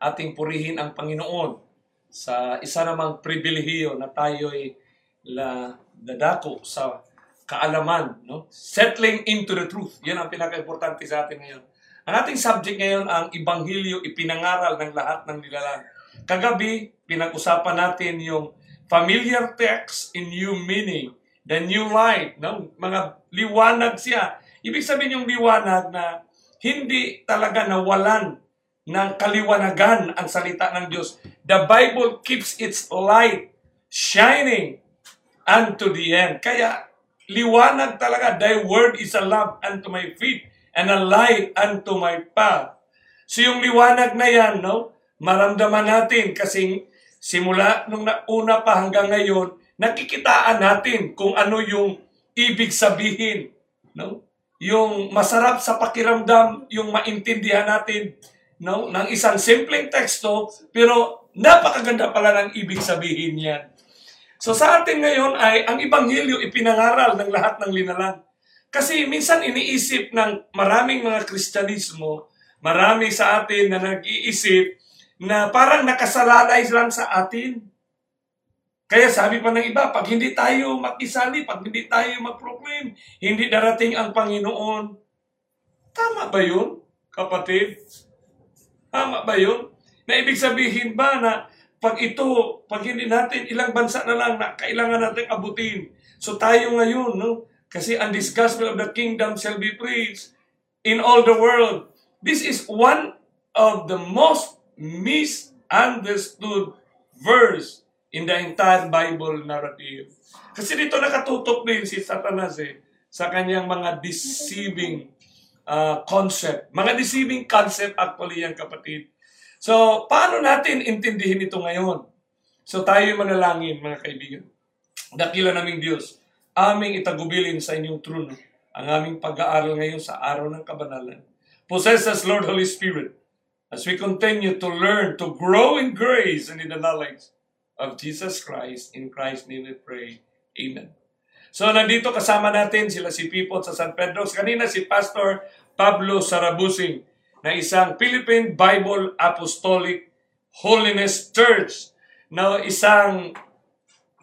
ating purihin ang Panginoon sa isa namang pribilehiyo na tayo'y la dadako sa kaalaman, no? Settling into the truth. Yan ang pinaka-importante sa atin ngayon. Ang ating subject ngayon ang Ibanghilyo ipinangaral ng lahat ng nilalang. Kagabi, pinag-usapan natin yung familiar text in new meaning, the new light, no? Mga liwanag siya. Ibig sabihin yung liwanag na hindi talaga nawalan ng kaliwanagan ang salita ng Diyos. The Bible keeps its light shining unto the end. Kaya liwanag talaga. Thy word is a lamp unto my feet and a light unto my path. So yung liwanag na yan, no, maramdaman natin kasi simula nung una pa hanggang ngayon, nakikitaan natin kung ano yung ibig sabihin. No? Yung masarap sa pakiramdam, yung maintindihan natin no, ng isang simpleng teksto, pero napakaganda pala ng ibig sabihin yan. So sa atin ngayon ay ang Ibanghilyo ipinangaral ng lahat ng linalang. Kasi minsan iniisip ng maraming mga Kristyanismo, marami sa atin na nag-iisip na parang nakasalalay lang sa atin. Kaya sabi pa ng iba, pag hindi tayo makisali, pag hindi tayo mag-proclaim, hindi darating ang Panginoon. Tama ba yun, kapatid? Tama ba yun? Na ibig sabihin ba na pag ito, pag hindi natin, ilang bansa na lang na kailangan natin abutin. So tayo ngayon, no? Kasi and this gospel of the kingdom shall be preached in all the world. This is one of the most misunderstood verse in the entire Bible narrative. Kasi dito nakatutok din si Satanas eh, sa kanyang mga deceiving uh, concept. Mga deceiving concept actually yan kapatid. So, paano natin intindihin ito ngayon? So, tayo manalangin, mga kaibigan. Dakila naming Diyos, aming itagubilin sa inyong trono ang aming pag-aaral ngayon sa araw ng kabanalan. Possess us, Lord Holy Spirit, as we continue to learn, to grow in grace and in the knowledge of Jesus Christ. In Christ's name we pray. Amen. So, nandito kasama natin sila si Pipot sa San Pedro. Kanina si Pastor Pablo Sarabusing na isang Philippine Bible Apostolic Holiness Church na isang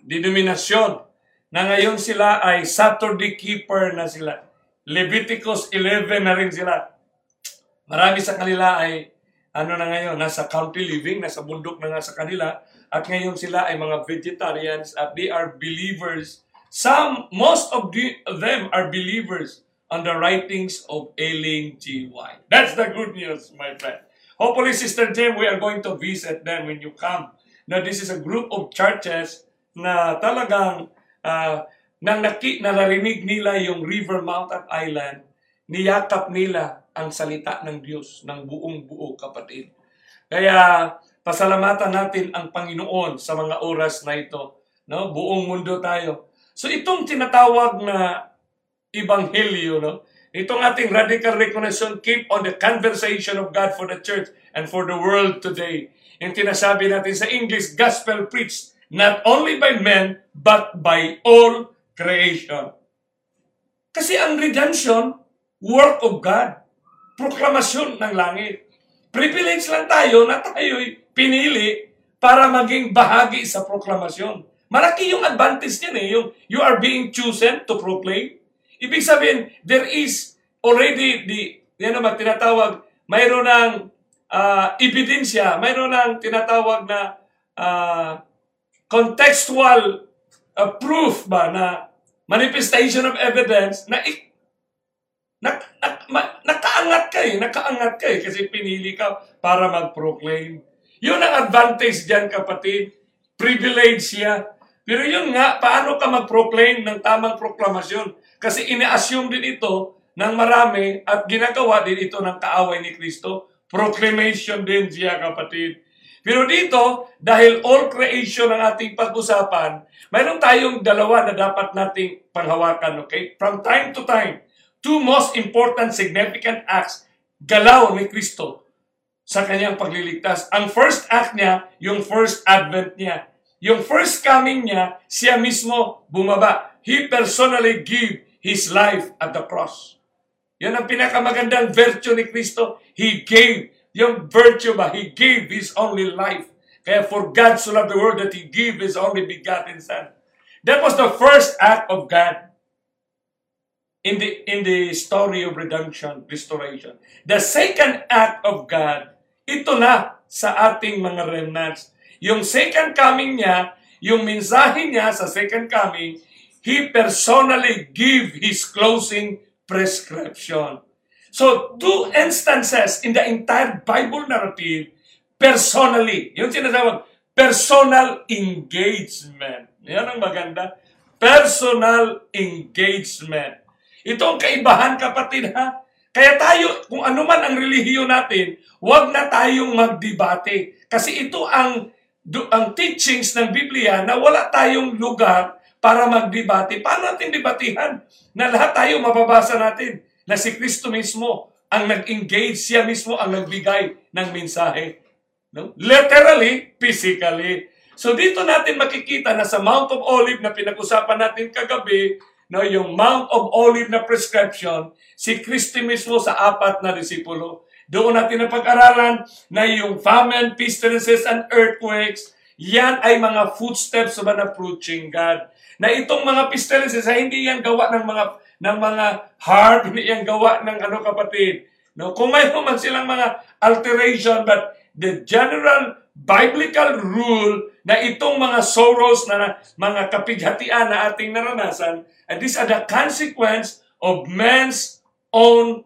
denominasyon na ngayon sila ay Saturday Keeper na sila. Leviticus 11 na rin sila. Marami sa kanila ay ano na ngayon, nasa county living, nasa bundok na nga sa kanila, at ngayon sila ay mga vegetarians at they are believers. Some, most of the, them are believers on the writings of Aileen G. White. That's the good news, my friend. Hopefully, Sister Jim, we are going to visit them when you come. Now, this is a group of churches na talagang uh, nang naki, nararinig nila yung River Mountain Island, niyakap nila ang salita ng Diyos ng buong buo, kapatid. Kaya, pasalamatan natin ang Panginoon sa mga oras na ito. No? Buong mundo tayo. So, itong tinatawag na Ebanghelyo, no? Itong ating radical recognition, keep on the conversation of God for the church and for the world today. Yung tinasabi natin sa English, gospel preached not only by men, but by all creation. Kasi ang redemption, work of God. Proklamasyon ng langit. Privilege lang tayo na tayo'y pinili para maging bahagi sa proklamasyon. Malaki yung advantage niyan eh, yung you are being chosen to proclaim. Ibig sabihin, there is already the, yan naman tinatawag, mayroon ng uh, ebidensya, mayroon ng tinatawag na uh, contextual uh, proof ba na manifestation of evidence na ik, na, na, ma, nakaangat ka eh, nakaangat ka kasi pinili ka para mag-proclaim. Yun ang advantage diyan kapatid. Privilege siya. Pero yun nga, paano ka mag-proclaim ng tamang proklamasyon? Kasi ina-assume din ito ng marami at ginagawa din ito ng kaaway ni Kristo. Proclamation din siya, kapatid. Pero dito, dahil all creation ang ating pag-usapan, mayroon tayong dalawa na dapat nating panghawakan, okay? From time to time, two most important significant acts galaw ni Kristo sa kanyang pagliligtas. Ang first act niya, yung first advent niya. Yung first coming niya, siya mismo bumaba. He personally give His life at the cross. Yan ang pinakamagandang virtue ni Kristo. He gave yung virtue ba, He gave His only life. Kaya for God so loved the world that He gave His only begotten Son. That was the first act of God in the in the story of redemption, restoration. The second act of God, ito na sa ating mga remnants. Yung second coming niya, yung mensahe niya sa second coming, He personally give His closing prescription. So, two instances in the entire Bible narrative, personally, yung sinasawag, personal engagement. Yan ang maganda. Personal engagement. Ito ang kaibahan, kapatid, ha? Kaya tayo, kung ano man ang relihiyon natin, huwag na tayong magdebate. Kasi ito ang, ang teachings ng Biblia na wala tayong lugar para magdebate. Paano natin debatihan? Na lahat tayo mababasa natin na si Kristo mismo ang nag-engage, siya mismo ang nagbigay ng mensahe. No? Literally, physically. So dito natin makikita na sa Mount of Olive na pinag-usapan natin kagabi, no, yung Mount of Olive na prescription, si Kristo mismo sa apat na disipulo. Doon natin na pag-aralan na yung famine, pestilences, and earthquakes, yan ay mga footsteps of an approaching God. Na itong mga pestilences ay hindi yan gawa ng mga ng mga heart, hindi yan gawa ng ano kapatid. No, kung may man silang mga alteration, but the general biblical rule na itong mga sorrows na mga kapighatian na ating naranasan, and these are the consequence of man's own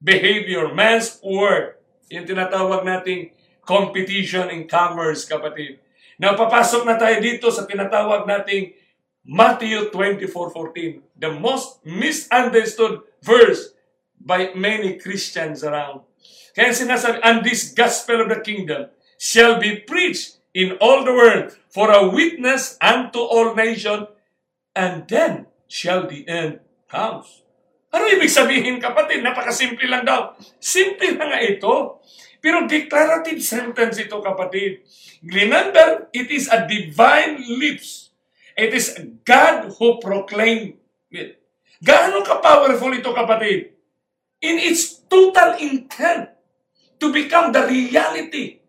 behavior, man's word. Yung tinatawag nating competition in commerce, kapatid. Now, papasok na tayo dito sa tinatawag nating Matthew 24:14, the most misunderstood verse by many Christians around. Kaya sinasabi, and this gospel of the kingdom shall be preached in all the world for a witness unto all nations, and then shall the end comes. Ano ibig sabihin, kapatid? Napakasimple lang daw. Simple na nga ito. Pero declarative sentence ito, kapatid. Remember, it is a divine lips. It is God who proclaimed it. Gaano ka-powerful ito, kapatid? In its total intent to become the reality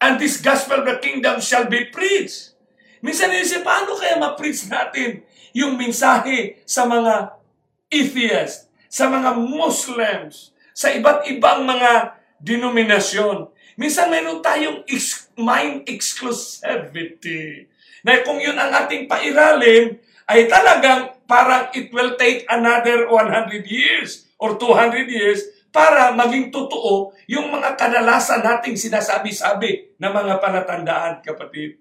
and this gospel of the kingdom shall be preached. Minsan inisip, paano kaya ma-preach natin yung mensahe sa mga atheists, sa mga Muslims, sa iba't ibang mga denominasyon. Minsan mayroon tayong ex- mind exclusivity. Na kung yun ang ating pairalin, ay talagang parang it will take another 100 years or 200 years para maging totoo yung mga kadalasan nating sinasabi-sabi na mga palatandaan, kapatid.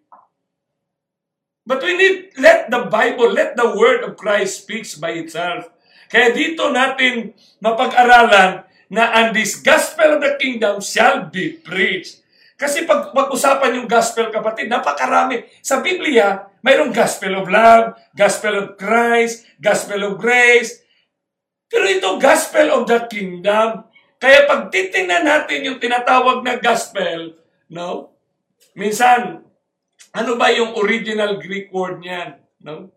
But we need, let the Bible, let the Word of Christ speaks by itself. Kaya dito natin mapag-aralan na and this gospel of the kingdom shall be preached. Kasi pag pag-usapan yung gospel, kapatid, napakarami. Sa Biblia, mayroong gospel of love, gospel of Christ, gospel of grace, pero ito, gospel of the kingdom. Kaya pag titingnan natin yung tinatawag na gospel, no? Minsan, ano ba yung original Greek word niyan? No?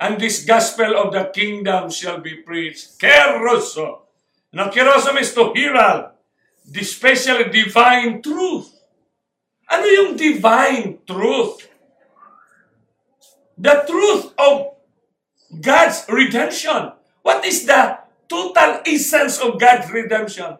And this gospel of the kingdom shall be preached. Keroso. Now, keroso means to herald. The special divine truth. Ano yung divine truth? The truth of God's redemption. What is the total essence of God's redemption?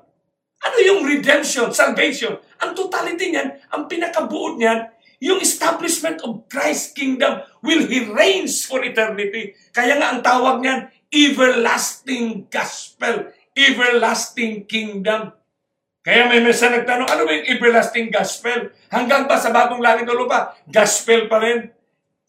Ano yung redemption, salvation? Ang totality niyan, ang pinakabuod niyan, yung establishment of Christ's kingdom will He reigns for eternity. Kaya nga ang tawag niyan, everlasting gospel, everlasting kingdom. Kaya may mesa nagtanong, ano ba yung everlasting gospel? Hanggang ba sa bagong langit o lupa? Gospel pa rin.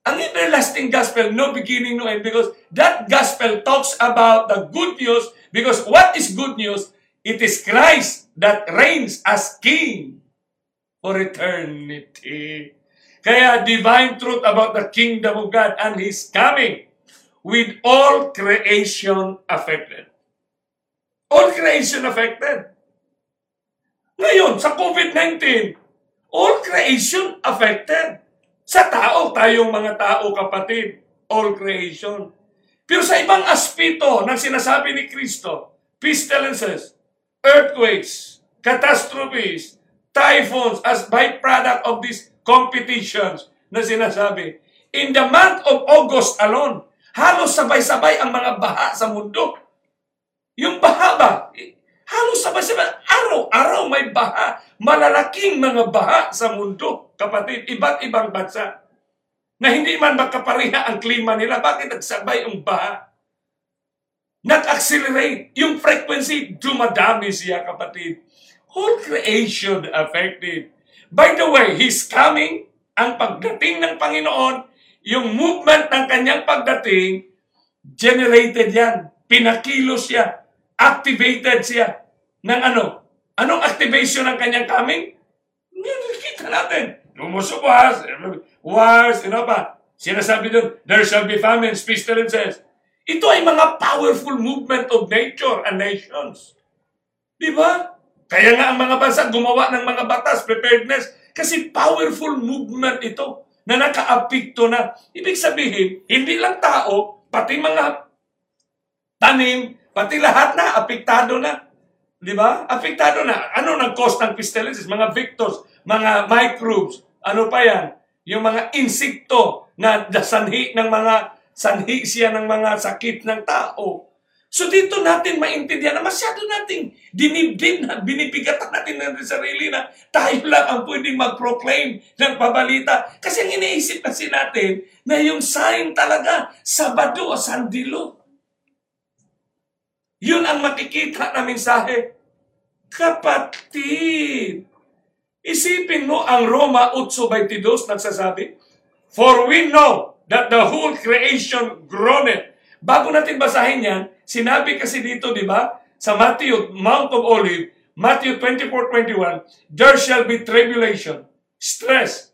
Ang everlasting gospel, no beginning, no end, because that gospel talks about the good news, because what is good news? It is Christ that reigns as King for eternity. Kaya divine truth about the kingdom of God and His coming with all creation affected. All creation affected. Ngayon, sa COVID-19, all creation affected. Sa tao, tayong mga tao, kapatid, all creation. Pero sa ibang aspeto ng sinasabi ni Kristo, pestilences, earthquakes, catastrophes, typhoons as byproduct of these competitions na sinasabi. In the month of August alone, halos sabay-sabay ang mga baha sa mundo. Yung baha ba? Halos sabay-sabay. Araw-araw may baha. Malalaking mga baha sa mundo, kapatid. Iba't ibang bansa. Na hindi man magkapareha ang klima nila. Bakit nagsabay ang baha? Nag-accelerate. Yung frequency, dumadami siya, kapatid. Whole creation affected. By the way, He's coming. Ang pagdating ng Panginoon, yung movement ng kanyang pagdating, generated yan. Pinakilos siya. Activated siya. Ng ano? Anong activation ng kanyang coming? Kita natin. Lumusubuhas, wars, ano pa? Sinasabi doon, there shall be famines, pestilences. Ito ay mga powerful movement of nature and nations. Di ba? Kaya nga ang mga bansa gumawa ng mga batas, preparedness, kasi powerful movement ito na nakaapikto na. Ibig sabihin, hindi lang tao, pati mga tanim, pati lahat na, apektado na. Di ba? Apektado na. Ano nang cause ng pestilence? Mga victors, mga microbes, ano pa yan? Yung mga insekto na sanhi ng mga sanhi siya ng mga sakit ng tao. So dito natin maintindihan na masyado nating dinibdib na binibigatan natin ng sarili na tayo lang ang pwedeng mag-proclaim ng pabalita. Kasi ang iniisip kasi natin na yung sign talaga, Sabado o Sandilo. Yun ang makikita na mensahe. Kapatid, isipin mo ang Roma 8.22 nagsasabi, For we know that the whole creation groaneth. Bago natin basahin yan, sinabi kasi dito, di ba, sa Matthew, Mount of Olive, Matthew 24:21, there shall be tribulation, stress,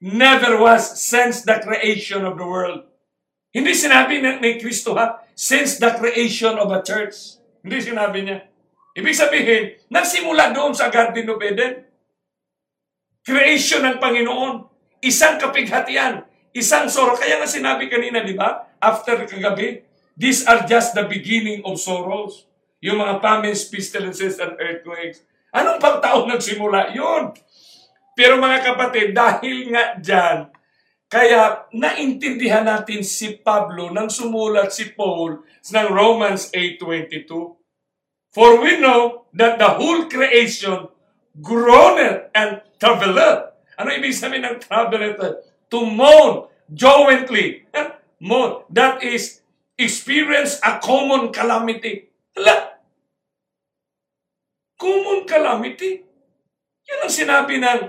never was since the creation of the world. Hindi sinabi ni, ni Kristo ha, since the creation of a church. Hindi sinabi niya. Ibig sabihin, nagsimula doon sa Garden of Eden. Creation ng Panginoon. Isang kapighatian. Isang sorrow. Kaya nga sinabi kanina, di ba? After kagabi, these are just the beginning of sorrows. Yung mga famines, pestilences, and earthquakes. Anong pagtaon nagsimula? Yun. Pero mga kapatid, dahil nga dyan, kaya naintindihan natin si Pablo nang sumulat si Paul ng Romans 8.22. For we know that the whole creation groaneth and travaileth. Ano ibig sabihin ng travaileth? To moan jointly. Moan. That is experience a common calamity. Hala! Common calamity? Yan ang sinabi ng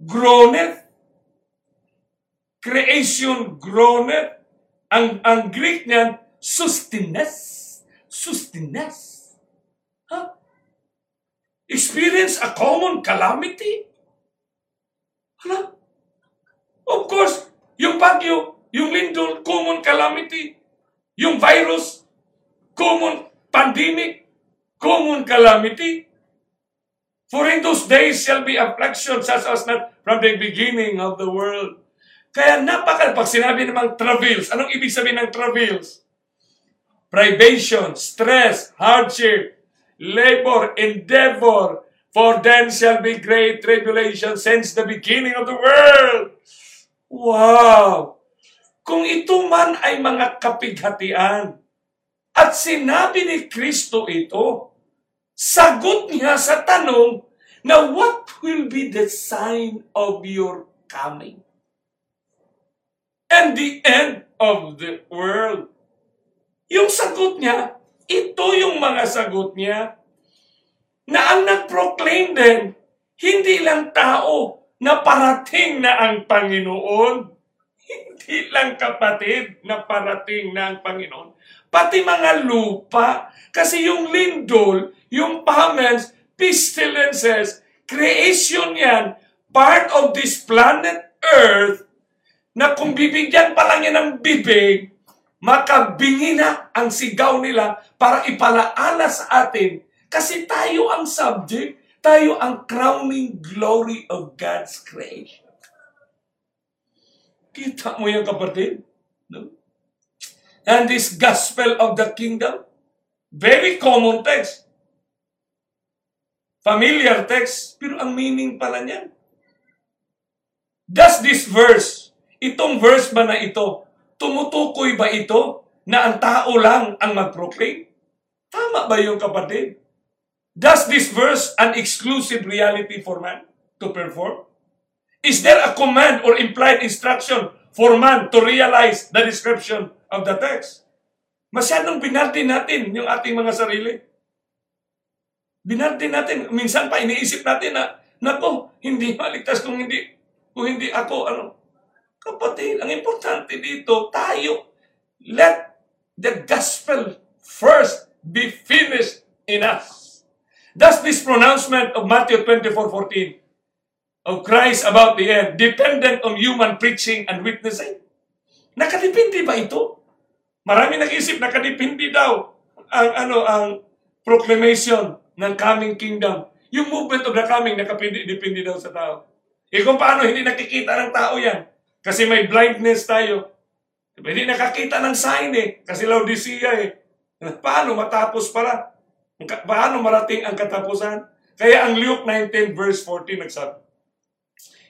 groaneth. Creation groaneth. Ang, ang Greek niyan, sustines. Sustines. Huh? Experience a common calamity? Hala? Of course, yung bagyo, yung lindol, common calamity. Yung virus, common pandemic, common calamity. For in those days shall be affliction such as not from the beginning of the world. Kaya napaka, pag sinabi namang travails, anong ibig sabihin ng travails? Privation, stress, hardship, labor, endeavor, for then shall be great tribulation since the beginning of the world. Wow! Kung ito man ay mga kapighatian, at sinabi ni Kristo ito, sagot niya sa tanong na what will be the sign of your coming? And the end of the world. Yung sagot niya, ito yung mga sagot niya na ang nag-proclaim din, hindi lang tao na parating na ang Panginoon. Hindi lang kapatid na parating na ang Panginoon. Pati mga lupa. Kasi yung lindol, yung famines, pestilences, creation yan, part of this planet Earth, na kung bibigyan pa lang yan ng bibig, makabingi na ang sigaw nila para ipalaala sa atin. Kasi tayo ang subject, tayo ang crowning glory of God's creation. Kita mo yan kapatid? No? And this gospel of the kingdom, very common text. familiar text, pero ang meaning pala niyan. Does this verse, itong verse ba na ito, tumutukoy ba ito na ang tao lang ang mag-proclaim? Tama ba yung kapatid? Does this verse an exclusive reality for man to perform? Is there a command or implied instruction for man to realize the description of the text? Masyadong binartin natin yung ating mga sarili. Binartin natin. Minsan pa iniisip natin na, nako, hindi maligtas kung hindi, kung hindi ako, ano. Kapatid, ang importante dito, tayo, let the gospel first be finished in us. Thus this pronouncement of Matthew 24:14 of Christ about the end dependent on human preaching and witnessing? Nakadepende ba ito? Marami nag-isip nakadepende daw ang ano ang proclamation ng coming kingdom. Yung movement of the coming nakapindi depende daw sa tao. E kung paano hindi nakikita ng tao yan? Kasi may blindness tayo. Hindi nakakita ng sign eh. Kasi Laodicea eh. Paano matapos pala? Paano marating ang katapusan? Kaya ang Luke 19 verse 14 nagsabi,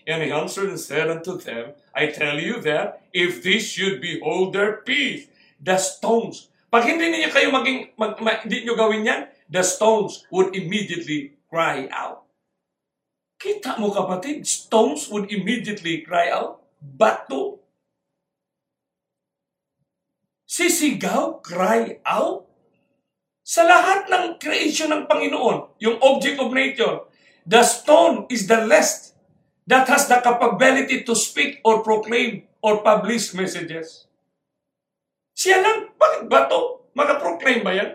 And he answered and said unto them, I tell you that if this should behold their peace, the stones. Pag hindi niyo kayo maging, mag, mag, hindi niyo gawin yan, the stones would immediately cry out. Kita mo kapatid, stones would immediately cry out. Bato. Sisigaw, cry out. Sa lahat ng creation ng Panginoon, yung object of nature, the stone is the least that has the capability to speak or proclaim or publish messages. Siya lang, bakit ba to? Maka-proclaim ba yan?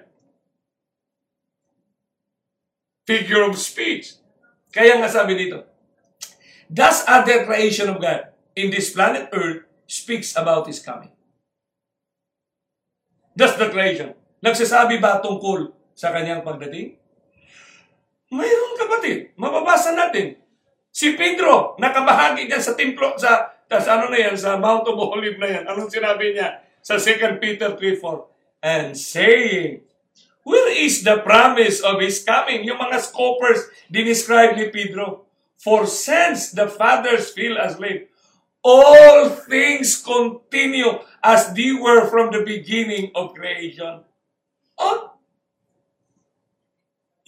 Figure of speech. Kaya nga sabi dito, Thus other creation of God in this planet Earth speaks about His coming. That's the creation. Nagsasabi ba tungkol sa kanyang pagdating? Mayroon kapatid. Mababasa natin. Si Pedro, nakabahagi niya sa templo, sa, sa ano na yan, sa Mount of Olive na yan. Anong sinabi niya? Sa 2 Peter 3.4. And saying, Where is the promise of His coming? Yung mga scopers, dinescribe ni Pedro. For since the fathers feel asleep, all things continue as they were from the beginning of creation. Oh,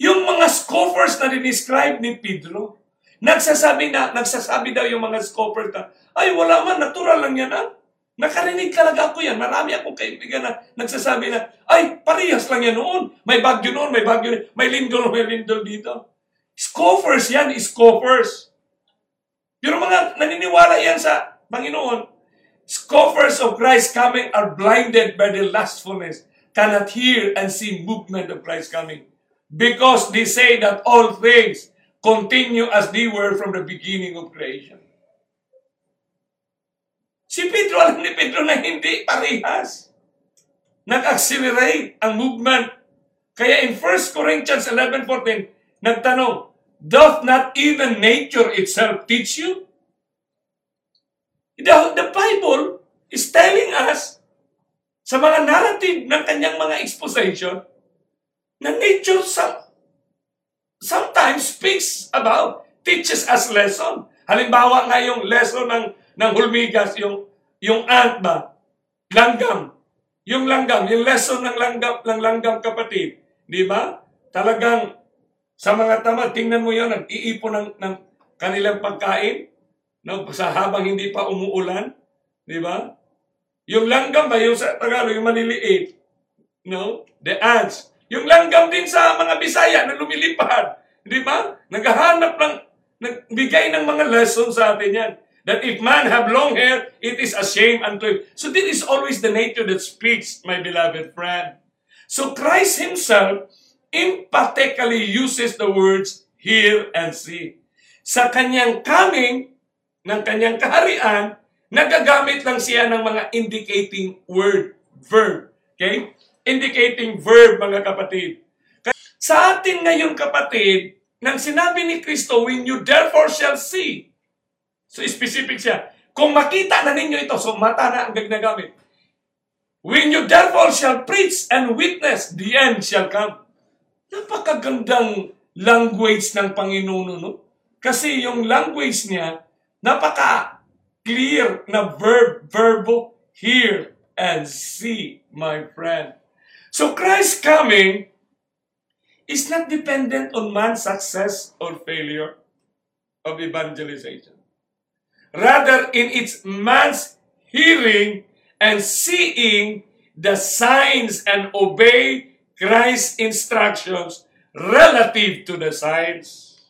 yung mga scoffers na dinescribe ni Pedro, nagsasabi na, nagsasabi daw yung mga scoffers na, ay wala man, natural lang yan ah. Nakarinig talaga ako yan. Marami akong kaibigan na nagsasabi na, ay, parehas lang yan noon. May bagyo noon, may bagyo, may lindol, may lindol dito. Scoffers yan, scoffers. Pero mga naniniwala yan sa Panginoon, scoffers of Christ coming are blinded by the lustfulness, cannot hear and see movement of Christ coming. Because they say that all things continue as they were from the beginning of creation. Si Pedro, alam ni Pedro na hindi parehas. Nag-accelerate ang movement. Kaya in 1 Corinthians 11.14, nagtanong, Doth not even nature itself teach you? The, the Bible is telling us sa mga narrative ng kanyang mga exposition na nature some, sometimes speaks about, teaches us lesson. Halimbawa nga yung lesson ng, ng hulmigas, yung, yung ant ba? Langgam. Yung langgam, yung lesson ng langgam, ng langgam kapatid. Di ba? Talagang sa mga tamad, tingnan mo yun, nag-iipon ng, ng kanilang pagkain no, sa habang hindi pa umuulan. Di ba? Yung langgam ba, yung sa Tagalog, yung maliliit. No? The ants. Yung langgam din sa mga Bisaya na lumilipad. Di ba? Naghahanap ng, nagbigay ng mga lessons sa atin yan. That if man have long hair, it is a shame unto him. So this is always the nature that speaks, my beloved friend. So Christ himself emphatically uses the words hear and see. Sa kanyang coming, ng kanyang kaharian, nagagamit lang siya ng mga indicating word, verb. Okay? Indicating verb, mga kapatid. Sa atin ngayon, kapatid, nang sinabi ni Kristo, when you therefore shall see, so specific siya, kung makita na ninyo ito, so mata na ang ginagamit. When you therefore shall preach and witness, the end shall come. Napakagandang language ng Panginoon, no? Kasi yung language niya, napaka-clear na verb, verbo, hear and see, my friend. So Christ coming is not dependent on man's success or failure of evangelization. Rather, in its man's hearing and seeing the signs and obey Christ's instructions relative to the signs.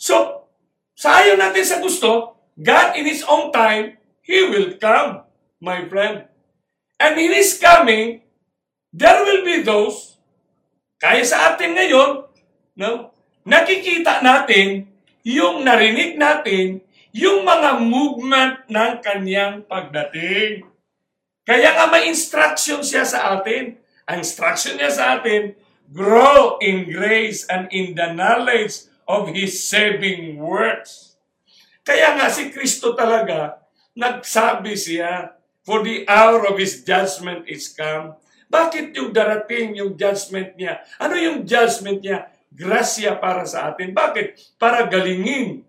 So, sa ayaw natin sa gusto, God in His own time, He will come, my friend. And in His coming, there will be those, kaya sa atin ngayon, no, nakikita natin yung narinig natin yung mga movement ng kanyang pagdating. Kaya nga may instruction siya sa atin. Ang instruction niya sa atin, grow in grace and in the knowledge of His saving words. Kaya nga si Kristo talaga, nagsabi siya, for the hour of His judgment is come. Bakit yung darating yung judgment niya? Ano yung judgment niya? Grasya para sa atin. Bakit? Para galingin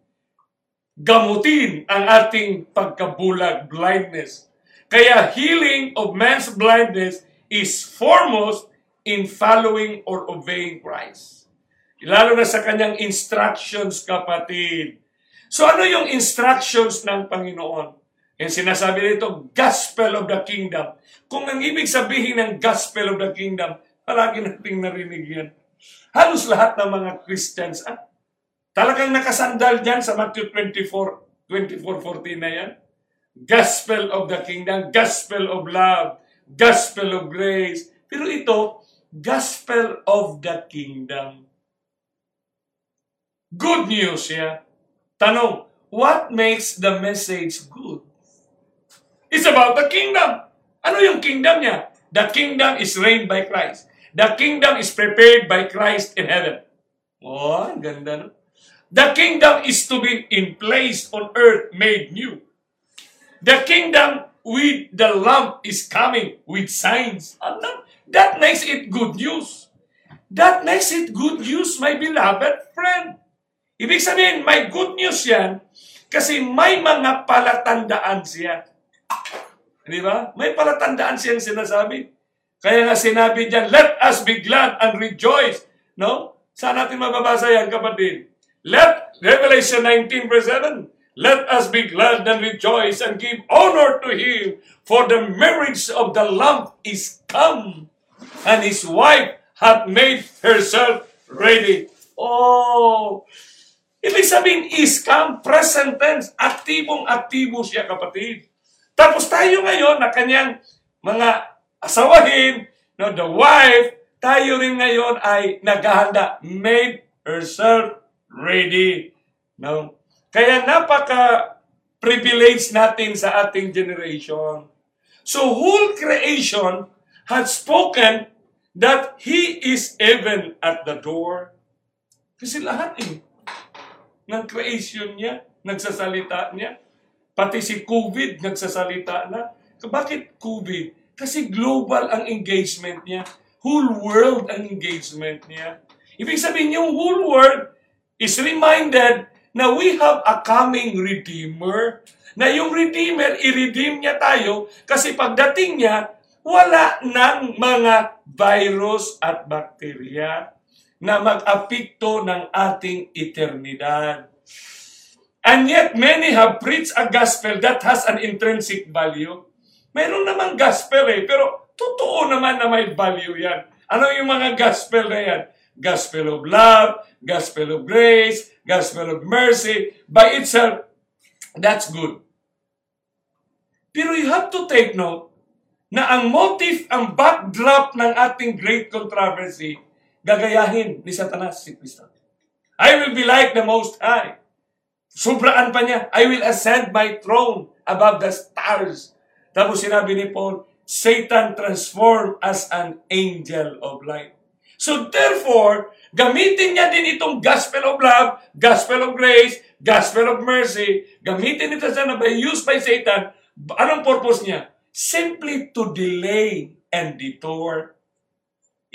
gamutin ang ating pagkabulag, blindness. Kaya healing of man's blindness is foremost in following or obeying Christ. Lalo na sa kanyang instructions, kapatid. So ano yung instructions ng Panginoon? Yung sinasabi nito, gospel of the kingdom. Kung ang ibig sabihin ng gospel of the kingdom, palagi nating narinig yan. Halos lahat ng mga Christians, ah, Talagang nakasandal dyan sa Matthew 24, 24.14 na yan. Gospel of the kingdom, gospel of love, gospel of grace. Pero ito, gospel of the kingdom. Good news, yeah? Tanong, what makes the message good? It's about the kingdom. Ano yung kingdom niya? The kingdom is reigned by Christ. The kingdom is prepared by Christ in heaven. Oh, ganda no? The kingdom is to be in place on earth made new. The kingdom with the lamp is coming with signs. That makes it good news. That makes it good news, my beloved friend. Ibig sabihin, may good news yan kasi may mga palatandaan siya. Di ba? May palatandaan siyang sinasabi. Kaya nga sinabi diyan, let us be glad and rejoice. No? Saan natin mababasa yan, kapatid? Let Revelation 19 verse 7. Let us be glad and rejoice and give honor to him, for the marriage of the Lamb is come, and his wife hath made herself ready. Oh! Ibig sabihin, is come, present tense, aktibong-aktibo siya, kapatid. Tapos tayo ngayon na kanyang mga asawahin, no, the wife, tayo rin ngayon ay naghahanda, made herself ready. No? Kaya napaka privilege natin sa ating generation. So whole creation had spoken that He is even at the door. Kasi lahat eh, ng creation niya, nagsasalita niya. Pati si COVID, nagsasalita na. Bakit COVID? Kasi global ang engagement niya. Whole world ang engagement niya. Ibig sabihin, yung whole world is reminded na we have a coming Redeemer. Na yung Redeemer, i-redeem niya tayo kasi pagdating niya, wala ng mga virus at bakterya na mag-apikto ng ating eternidad. And yet, many have preached a gospel that has an intrinsic value. Meron namang gospel eh, pero totoo naman na may value yan. Ano yung mga gospel na yan? gospel of love, gospel of grace, gospel of mercy, by itself, that's good. Pero you have to take note na ang motive, ang backdrop ng ating great controversy, gagayahin ni Satanas si Kristo. I will be like the Most High. Sobraan pa niya, I will ascend my throne above the stars. Tapos sinabi ni Paul, Satan transformed as an angel of light. So therefore, gamitin niya din itong gospel of love, gospel of grace, gospel of mercy, gamitin ito sa na by used by Satan. Anong purpose niya? Simply to delay and detour.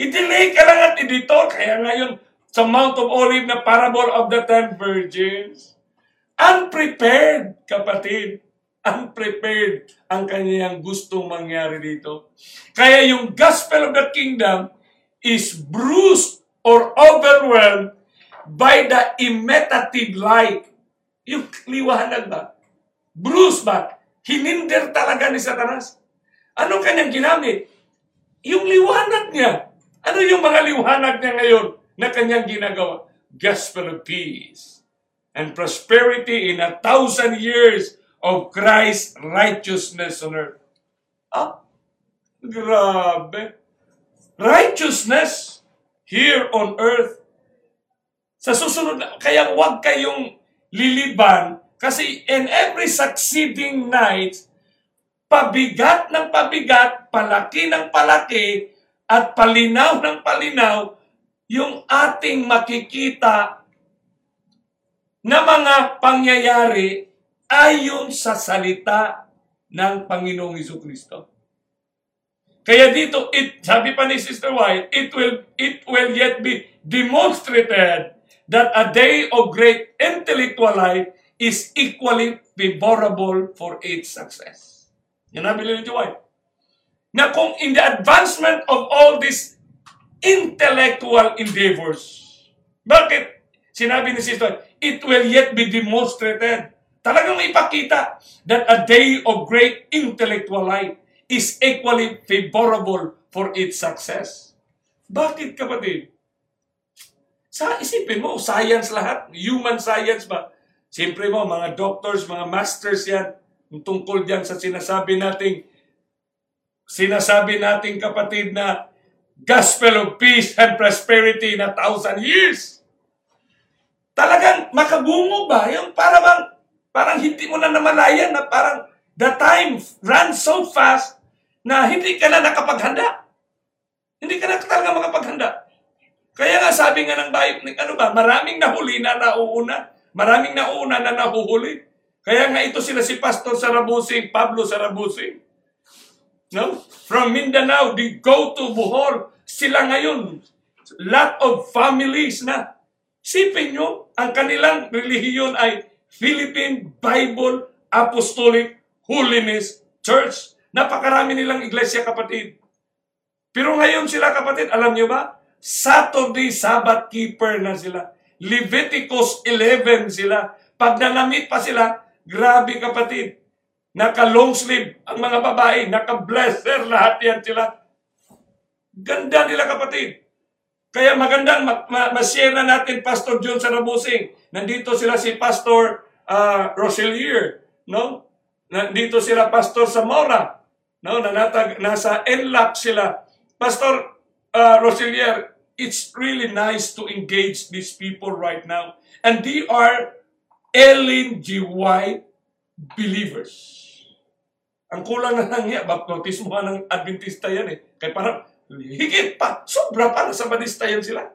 I-delay ka lang at i-detour. Kaya ngayon, sa Mount of Olive na parable of the ten virgins. Unprepared, kapatid. Unprepared ang kanyang gustong mangyari dito. Kaya yung gospel of the kingdom is bruised or overwhelmed by the imitative light. Yung liwanag ba? Bruce ba? Hinindir talaga ni Satanas. Anong kanyang ginamit? Yung liwanag niya. Ano yung mga liwanag niya ngayon na kanyang ginagawa? Gospel of peace and prosperity in a thousand years of Christ's righteousness on earth. Ah, grabe. Righteousness here on earth. Sa susunod kaya huwag kayong liliban kasi in every succeeding night, pabigat ng pabigat, palaki ng palaki, at palinaw ng palinaw, yung ating makikita na mga pangyayari ayon sa salita ng Panginoong Kristo. Kaya dito, it, sabi pa ni Sister White, it will, it will yet be demonstrated that a day of great intellectual life is equally favorable for its success. Yan ang bilhin ni White. Na kung in the advancement of all these intellectual endeavors, bakit? Sinabi ni Sister, it will yet be demonstrated. Talagang ipakita that a day of great intellectual life is equally favorable for its success. Bakit kapatid? Sa isipin mo, science lahat, human science ba? Siyempre mo, mga doctors, mga masters yan, tungkol diyan sa sinasabi nating sinasabi nating kapatid na gospel of peace and prosperity na thousand years. Talagang makabungo ba? Yung parang, parang hindi mo na namalayan na parang the time runs so fast na hindi ka na nakapaghanda. Hindi ka na talaga makapaghanda. Kaya nga sabi nga ng Bible, ano ba, maraming nahuli na nauuna. Maraming nauuna na nahuhuli. Kaya nga ito sila si Pastor Sarabusing, Pablo Sarabusing. No? From Mindanao, they go to Bohol. Sila ngayon, lot of families na. Sipin nyo, ang kanilang relihiyon ay Philippine Bible Apostolic Holiness Church. Napakarami nilang iglesia, kapatid. Pero ngayon sila, kapatid, alam nyo ba? Saturday Sabbath keeper na sila. Leviticus 11 sila. Pag nanamit pa sila, grabe kapatid. Naka-long sleeve ang mga babae, naka-blazer, lahat yan sila. Ganda nila kapatid. Kaya magandang ma- ma- ma-share na natin Pastor John Sarabusing. Nandito sila si Pastor uh, Roselier, no? Nandito sila Pastor Zamora, no? Na natag, nasa NLAC sila. Pastor uh, Roselier, it's really nice to engage these people right now. And they are. White believers. Ang kulang na lang niya, baptismo ng Adventista yan eh. Kaya parang, higit pa, sobra pa, nasa Badista yan sila.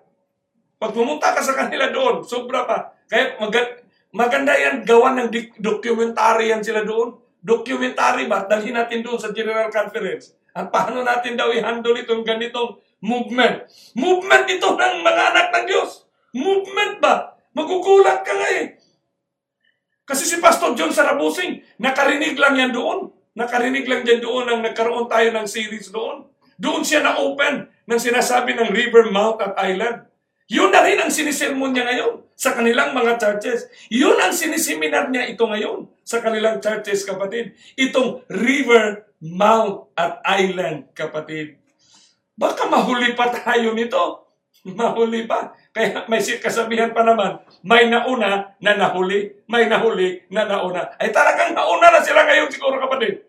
Pag pumunta ka sa kanila doon, sobra pa. Kaya mag- maganda yan, gawa ng documentary yan sila doon. Documentary ba? Dalhin natin doon sa General Conference. At paano natin daw i-handle itong ganitong movement? Movement ito ng mga anak ng Diyos. Movement ba? Magugulat ka nga eh. Kasi si Pastor John Sarabusing, nakarinig lang yan doon. Nakarinig lang dyan doon nang nagkaroon tayo ng series doon. Doon siya na-open ng sinasabi ng River, Mount at Island. Yun na rin ang sinisermon niya ngayon sa kanilang mga churches. Yun ang siniseminar niya ito ngayon sa kanilang churches, kapatid. Itong river, mount, at island, kapatid. Baka mahuli pa tayo nito. Mahuli pa. Kaya may kasabihan pa naman, may nauna na nahuli, may nahuli na nauna. Ay talagang nauna na sila ngayon siguro kapatid.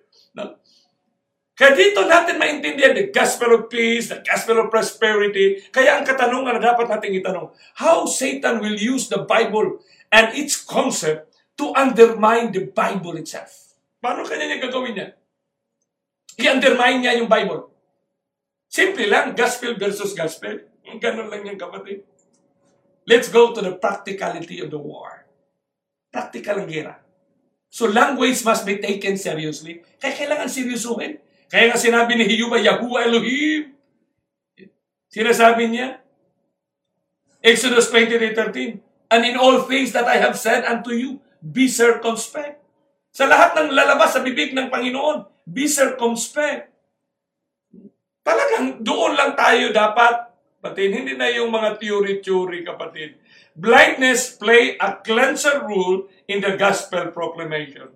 Kaya dito natin maintindihan the gospel of peace, the gospel of prosperity. Kaya ang katanungan na dapat natin itanong, how Satan will use the Bible and its concept to undermine the Bible itself. Paano kanya niya gagawin niya? I-undermine niya yung Bible. Simple lang, gospel versus gospel. Ganun lang yan, kapatid. Let's go to the practicality of the war. Practical ang gera. So language must be taken seriously. Kaya kailangan seryosuhin. Kaya nga sinabi ni Hiyuba, Yahuwah Elohim. Sinasabi niya, Exodus 23.13 And in all things that I have said unto you, be circumspect. Sa lahat ng lalabas sa bibig ng Panginoon, be circumspect. Talagang doon lang tayo dapat, kapatid, hindi na yung mga theory-theory, kapatid. Blindness play a cleanser role in the gospel proclamation.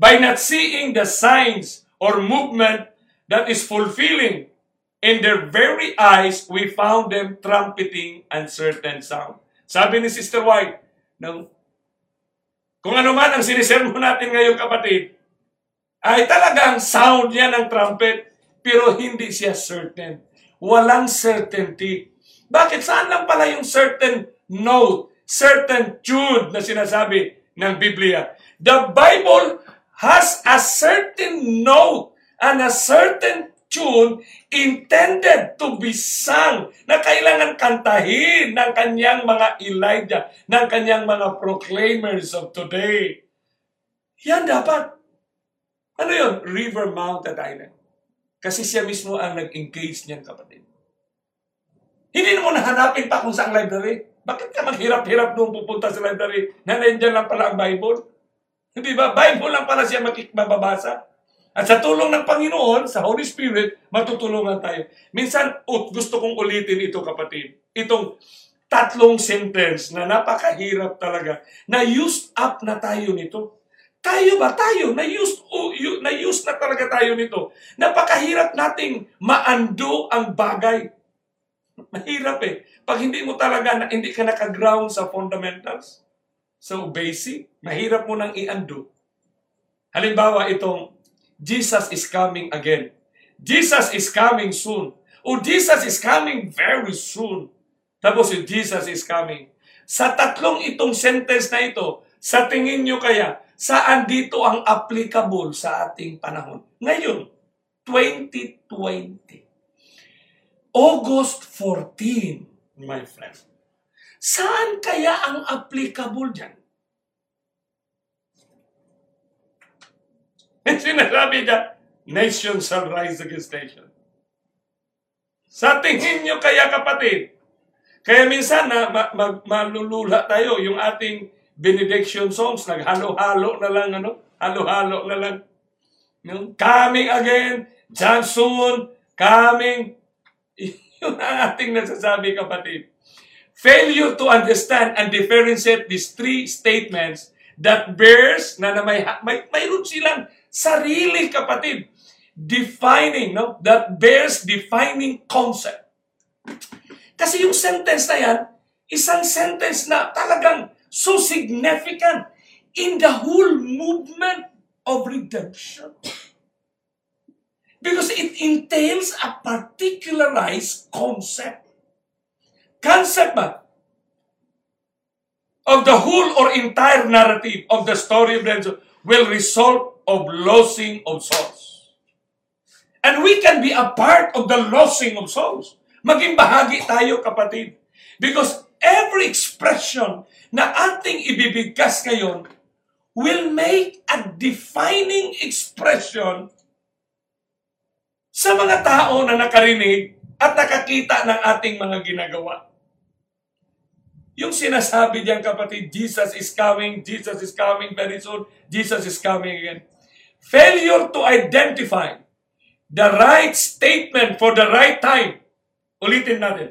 By not seeing the signs or movement that is fulfilling in their very eyes, we found them trumpeting uncertain sound. Sabi ni Sister White, no, kung ano man ang sinisermo natin ngayon kapatid, ay talagang sound yan ng trumpet, pero hindi siya certain. Walang certainty. Bakit? Saan lang pala yung certain note, certain tune na sinasabi ng Biblia? The Bible has a certain note and a certain tune intended to be sung na kailangan kantahin ng kanyang mga Elijah, ng kanyang mga proclaimers of today. Yan dapat. Ano yun? River Mountain Island. Kasi siya mismo ang nag-engage niyan, kapatid. Hindi mo nahanapin pa kung saan library. Bakit ka maghirap-hirap nung pupunta sa library na nandiyan lang pala ang Bible? Hindi ba? Bible lang pala siya mababasa. At sa tulong ng Panginoon, sa Holy Spirit, matutulungan tayo. Minsan, ut, gusto kong ulitin ito kapatid. Itong tatlong sentence na napakahirap talaga. Na-used up na tayo nito. Tayo ba? Tayo. Na-use, uh, na-use na talaga tayo nito. Napakahirap nating maando ang bagay. Mahirap eh. Pag hindi mo talaga, hindi ka naka-ground sa fundamentals, so basic, mahirap mo nang i-undo. Halimbawa, itong Jesus is coming again. Jesus is coming soon. O Jesus is coming very soon. Tapos yung Jesus is coming. Sa tatlong itong sentence na ito, sa tingin nyo kaya, saan dito ang applicable sa ating panahon? Ngayon, 2020. August 14, my friend. Saan kaya ang applicable dyan? Sinasabi niya, nation shall rise against nation. Sa tingin nyo kaya kapatid, kaya minsan na ma, ma, malulula tayo yung ating benediction songs, naghalo-halo na lang, ano? Halo-halo na lang. No? Coming again, Johnson, coming. Yun ang ating nasasabi kapatid. Failure to understand and differentiate these three statements that bears na, na may, may mayroon silang sarili kapatid. Defining, no? That bears defining concept. Kasi yung sentence na yan, isang sentence na talagang so significant in the whole movement of redemption. Because it entails a particularized concept. Concept ba? Of the whole or entire narrative of the story of redemption will result of losing of souls. And we can be a part of the losing of souls. Maging bahagi tayo, kapatid. Because every expression na ating ibibigkas ngayon will make a defining expression sa mga tao na nakarinig at nakakita ng ating mga ginagawa. Yung sinasabi diyan kapatid, Jesus is coming, Jesus is coming very soon, Jesus is coming again. Failure to identify the right statement for the right time. Ulitin natin.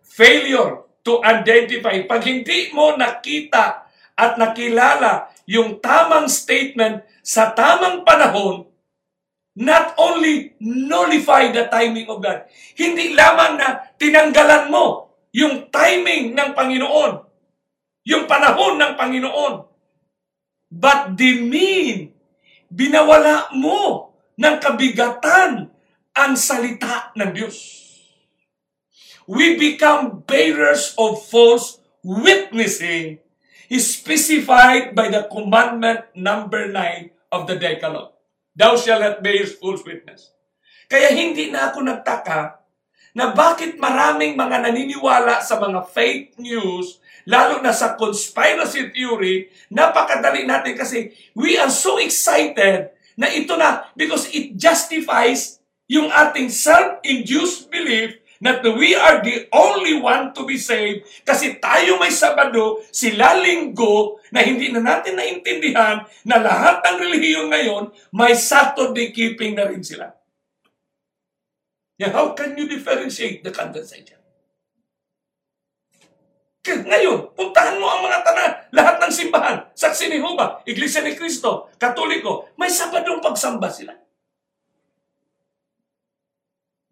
Failure to identify. Pag hindi mo nakita at nakilala yung tamang statement sa tamang panahon, not only nullify the timing of God, hindi lamang na tinanggalan mo yung timing ng Panginoon, yung panahon ng Panginoon, but demean binawala mo ng kabigatan ang salita ng Diyos. We become bearers of false witnessing is specified by the commandment number 9 of the Decalogue. Thou shalt not bear false witness. Kaya hindi na ako nagtaka na bakit maraming mga naniniwala sa mga fake news lalo na sa conspiracy theory, napakadali natin kasi we are so excited na ito na because it justifies yung ating self-induced belief that we are the only one to be saved kasi tayo may Sabado, sila linggo, na hindi na natin naintindihan na lahat ng relihiyon ngayon may Saturday keeping na rin sila. Yeah, how can you differentiate the condensation? Ngayon, puntahan mo ang mga tanan, lahat ng simbahan, Saksi ni Jehovah, Iglesia ni Cristo, Katoliko, may Sabadong pagsamba sila.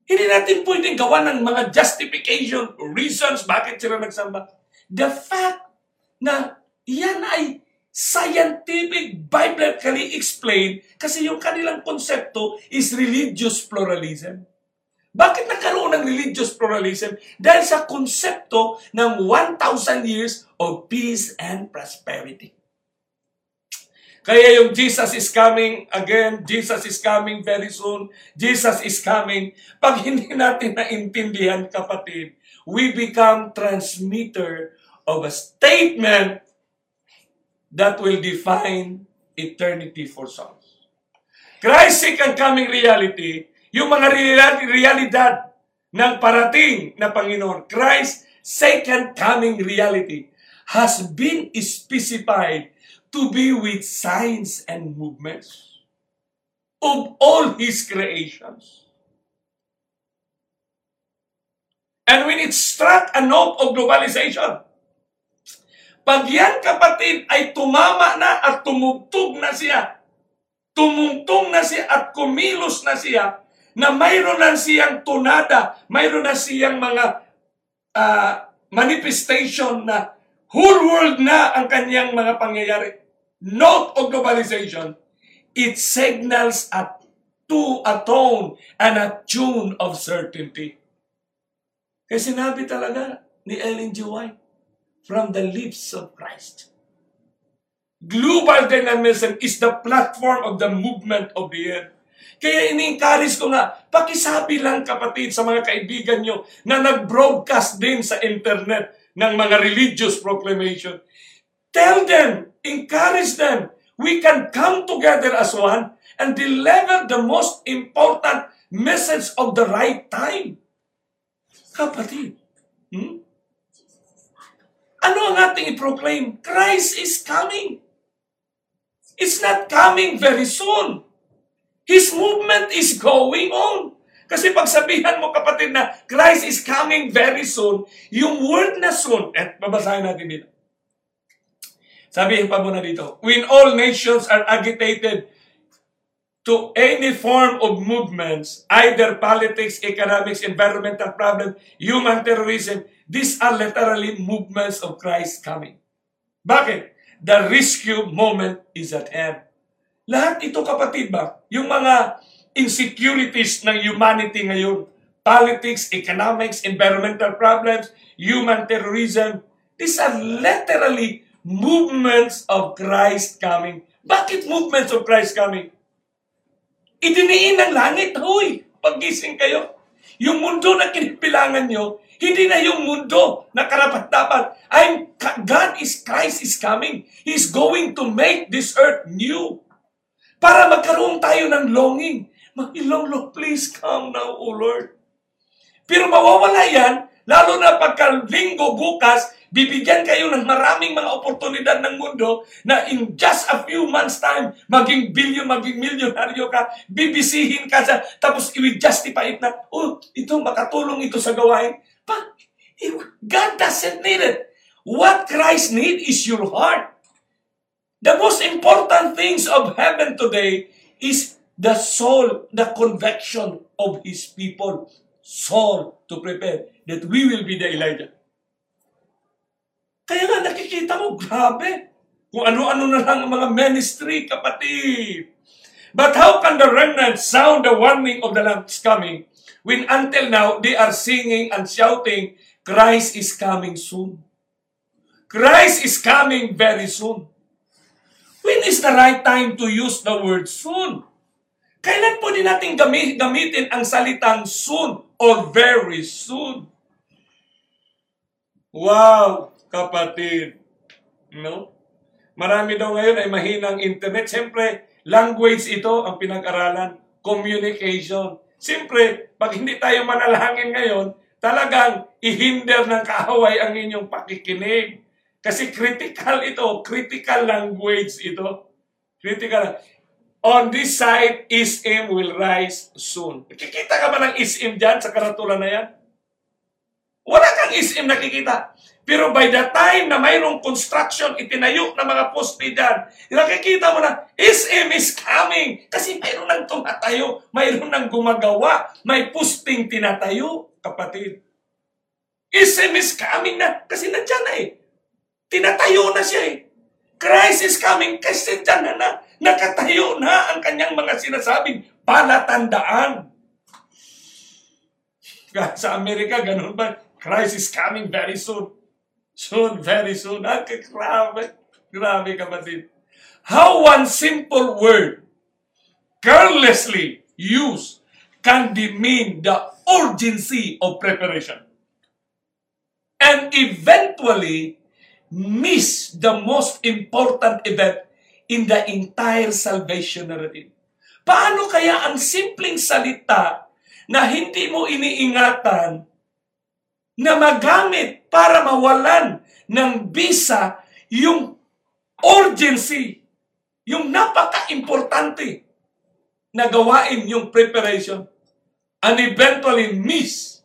Hindi natin pwedeng gawa ng mga justification, reasons bakit sila nagsamba. The fact na yan ay scientific, biblically explained kasi yung kanilang konsepto is religious pluralism. Bakit nagkaroon ng religious pluralism? Dahil sa konsepto ng 1,000 years of peace and prosperity. Kaya yung Jesus is coming again, Jesus is coming very soon, Jesus is coming. Pag hindi natin naintindihan, kapatid, we become transmitter of a statement that will define eternity for souls. Christ's second coming reality, yung mga realidad ng parating na Panginoon, Christ's second coming reality has been specified to be with signs and movements of all His creations. And when it struck a note of globalization, pag yan kapatid ay tumama na at tumugtog na siya, tumungtong na siya at kumilos na siya, na mayroon na siyang tunada, mayroon na siyang mga uh, manifestation na whole world na ang kanyang mga pangyayari note of globalization, it signals a to a tone and a tune of certainty. Kasi sinabi talaga ni Ellen G. White, from the lips of Christ. Global dynamism is the platform of the movement of the earth. Kaya ini-encourage ko nga, pakisabi lang kapatid sa mga kaibigan nyo na nag-broadcast din sa internet ng mga religious proclamation. Tell them encourage them. We can come together as one and deliver the most important message of the right time. Kapatid, hmm? ano ang ating i-proclaim? Christ is coming. It's not coming very soon. His movement is going on. Kasi pag sabihan mo kapatid na Christ is coming very soon, yung word na soon, at babasahin natin dito. Sabihin pa muna dito, when all nations are agitated to any form of movements, either politics, economics, environmental problems, human terrorism, these are literally movements of Christ coming. Bakit? The rescue moment is at hand. Lahat ito kapatid ba, yung mga insecurities ng humanity ngayon, politics, economics, environmental problems, human terrorism, these are literally movements of Christ coming. Bakit movements of Christ coming? Idiniin ng langit, huy, pagising kayo. Yung mundo na kinipilangan nyo, hindi na yung mundo na karapat-dapat. I'm, God is, Christ is coming. He's going to make this earth new. Para magkaroon tayo ng longing. Mahilong, Lord, please come now, O Lord. Pero mawawala yan, lalo na pagka linggo bukas, bibigyan kayo ng maraming mga oportunidad ng mundo na in just a few months time, maging billion, maging milyonaryo ka, bibisihin ka sa, tapos i-justify it na, oh, ito, makatulong ito sa gawain. But God doesn't need it. What Christ need is your heart. The most important things of heaven today is the soul, the conviction of His people. Soul to prepare that we will be the Elijah. Kaya nga nakikita mo, grabe. Kung ano-ano na lang ang mga ministry, kapatid. But how can the remnant sound the warning of the Lamb's coming when until now they are singing and shouting, Christ is coming soon. Christ is coming very soon. When is the right time to use the word soon? Kailan po din natin gamit, gamitin ang salitang soon or very soon? Wow! kapatid. No? Marami daw ngayon ay mahinang internet. Siyempre, language ito ang pinag-aralan. Communication. Siyempre, pag hindi tayo manalangin ngayon, talagang ihinder ng kaaway ang inyong pakikinig. Kasi critical ito, critical language ito. Critical. On this side, ISM will rise soon. Kikita ka ba ng ISM dyan sa karatulan na yan? Wala kang ISM nakikita. Pero by the time na mayroong construction, itinayo na mga poste dyan, nakikita mo na, SM is coming. Kasi mayroon nang tumatayo, mayroon nang gumagawa, may posting tinatayo, kapatid. SM is coming na, kasi nandyan na eh. Tinatayo na siya eh. Christ is coming kasi dyan na na. Nakatayo na ang kanyang mga sinasabing palatandaan. Sa Amerika, ganun ba? Christ is coming very soon. Soon, very soon. Ah, grabe. Grabe kapatid. How one simple word, carelessly used, can demean the urgency of preparation. And eventually, miss the most important event in the entire salvation narrative. Paano kaya ang simpleng salita na hindi mo iniingatan na magamit para mawalan ng visa yung urgency, yung napaka-importante na gawain yung preparation. And eventually miss.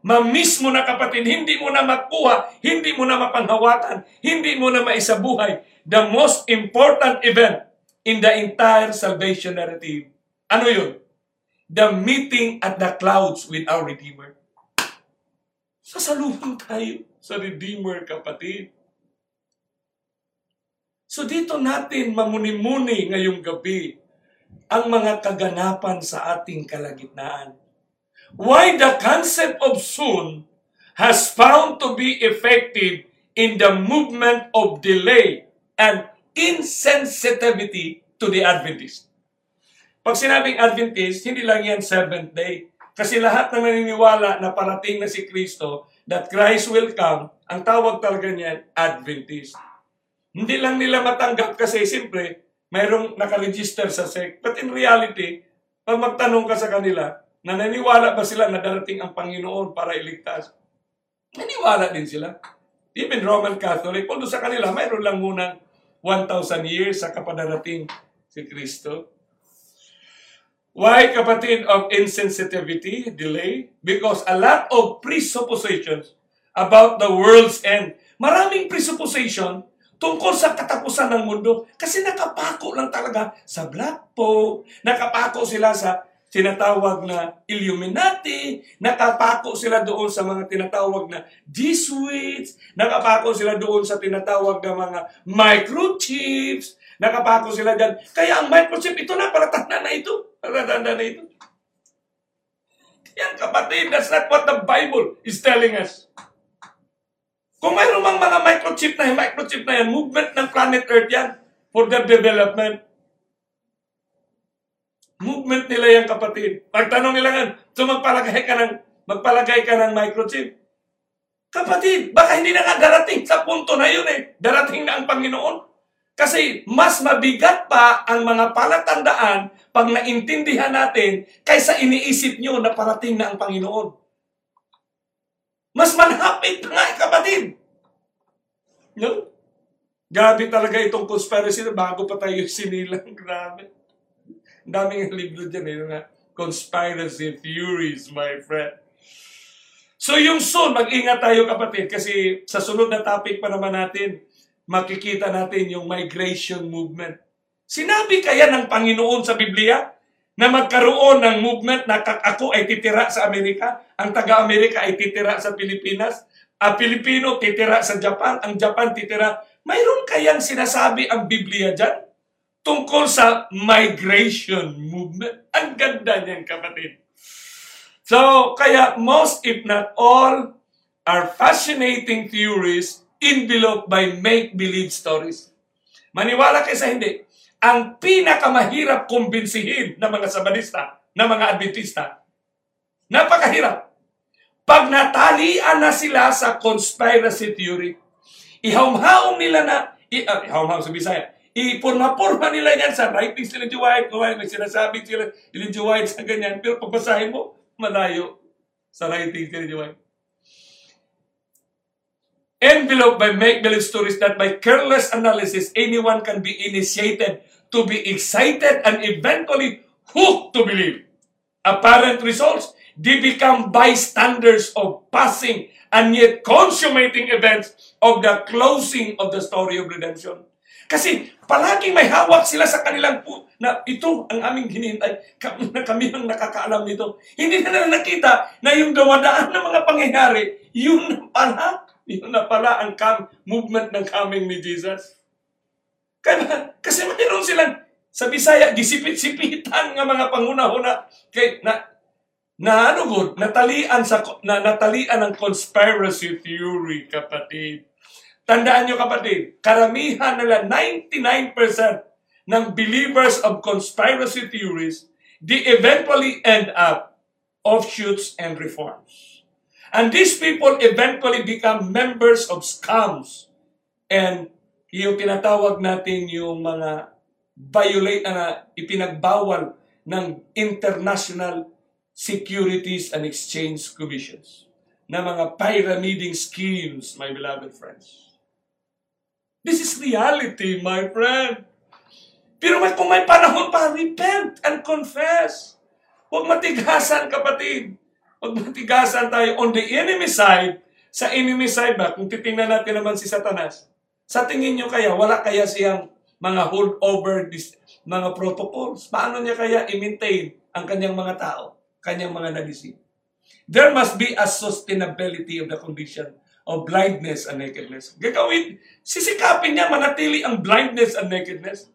Ma-miss mo na kapatid, hindi mo na makuha, hindi mo na mapanghawakan, hindi mo na maisabuhay the most important event in the entire salvation narrative. Ano yun? The meeting at the clouds with our Redeemer. Sasalubong tayo sa Redeemer, kapatid. So dito natin mamuni-muni ngayong gabi ang mga kaganapan sa ating kalagitnaan. Why the concept of soon has found to be effective in the movement of delay and insensitivity to the Adventist. Pag sinabing Adventist, hindi lang yan seventh day. Kasi lahat na naniniwala na parating na si Kristo, that Christ will come, ang tawag talaga niyan, Adventist. Hindi lang nila matanggap kasi siyempre, mayroong nakaregister sa sect. But in reality, pag magtanong ka sa kanila, na naniwala ba sila na darating ang Panginoon para iligtas? Naniwala din sila. Even Roman Catholic, although sa kanila, mayroon lang munang 1,000 years sa kapadarating si Kristo. Why, kapatid, of insensitivity, delay? Because a lot of presuppositions about the world's end. Maraming presupposition tungkol sa katapusan ng mundo. Kasi nakapako lang talaga sa Black Pope, nakapako sila sa tinatawag na Illuminati, nakapako sila doon sa mga tinatawag na Jesuits, nakapako sila doon sa tinatawag na mga microchips, nakapako sila dyan. Kaya ang microchip, ito na, palatanda na ito. Palatanda na ito. Yan kapatid, that's not what the Bible is telling us. Kung mayroon mang mga microchip na microchip na yan, movement ng planet Earth yan for their development. Movement nila yan, kapatid. Pagtanong nila nga, so magpalagay ka ng, magpalagay ka ng microchip. Kapatid, baka hindi na nga darating sa punto na yun eh. Darating na ang Panginoon. Kasi mas mabigat pa ang mga palatandaan pag naintindihan natin kaysa iniisip nyo na parating na ang Panginoon. Mas malapit nga, eh, kapatid. No? Grabe talaga itong conspiracy na bago pa tayo sinilang. Grabe. Daming libro dyan eh. Nga, conspiracy theories, my friend. So yung soon, mag-ingat tayo kapatid kasi sa sunod na topic pa naman natin, makikita natin yung migration movement. Sinabi kaya ng Panginoon sa Biblia na magkaroon ng movement na ako ay titira sa Amerika, ang taga-Amerika ay titira sa Pilipinas, ang Pilipino titira sa Japan, ang Japan titira. Mayroon kayang sinasabi ang Biblia dyan tungkol sa migration movement? Ang ganda niyan, kapatid. So, kaya most if not all are fascinating theories enveloped by make-believe stories. Maniwala kayo sa hindi. Ang pinakamahirap kumbinsihin ng mga Sabanista, ng mga Adventista, napakahirap. Pag natalian na sila sa conspiracy theory, ihawm nila na, i, uh, ihawm sa Bisaya, ipurma-purma nila yan sa writings nila White, White, may sinasabi sila, nila White sa ganyan, pero pagbasahin mo, malayo sa writing ni White. enveloped by make-believe stories that by careless analysis, anyone can be initiated to be excited and eventually hooked to believe. Apparent results, they become bystanders of passing and yet consummating events of the closing of the story of redemption. Kasi palaging may hawak sila sa kanilang pu- na ito ang aming hinihintay, na kami ang nakakaalam nito. Hindi na nila nakita na yung dawadaan ng mga pangyayari, yun na pala, yun na pala ang kam- movement ng coming ni Jesus. Kaya, kasi mayroon silang, sa Bisaya, gisipit-sipitan nga mga panguna-una, kay, na, na ano good, natalian sa na natalian ng conspiracy theory, kapatid. Tandaan nyo kapatid, karamihan nila 99% ng believers of conspiracy theories, they eventually end up offshoots and reforms. And these people eventually become members of scams. And yung tinatawag natin yung mga violate na ipinagbawal ng international securities and exchange commissions na mga pyramiding schemes, my beloved friends. This is reality, my friend. Pero may, kung may panahon pa, repent and confess. Huwag matigasan, kapatid. Huwag matigasan tayo on the enemy side. Sa enemy side ba, kung titingnan natin naman si Satanas, sa tingin nyo kaya, wala kaya siyang mga holdover, dis- mga protocols? Paano niya kaya i-maintain ang kanyang mga tao, kanyang mga nalisip? There must be a sustainability of the condition of blindness and nakedness. Gagawin, sisikapin niya manatili ang blindness and nakedness.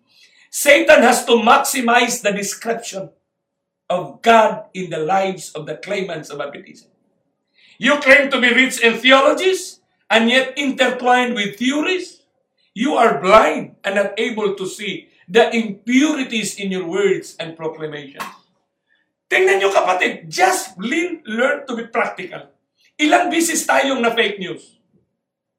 Satan has to maximize the description of God in the lives of the claimants of baptism. You claim to be rich in theologies and yet intertwined with theories. You are blind and not able to see the impurities in your words and proclamations. Tingnan nyo kapatid, just learn, learn to be practical. Ilang bisis tayong na fake news?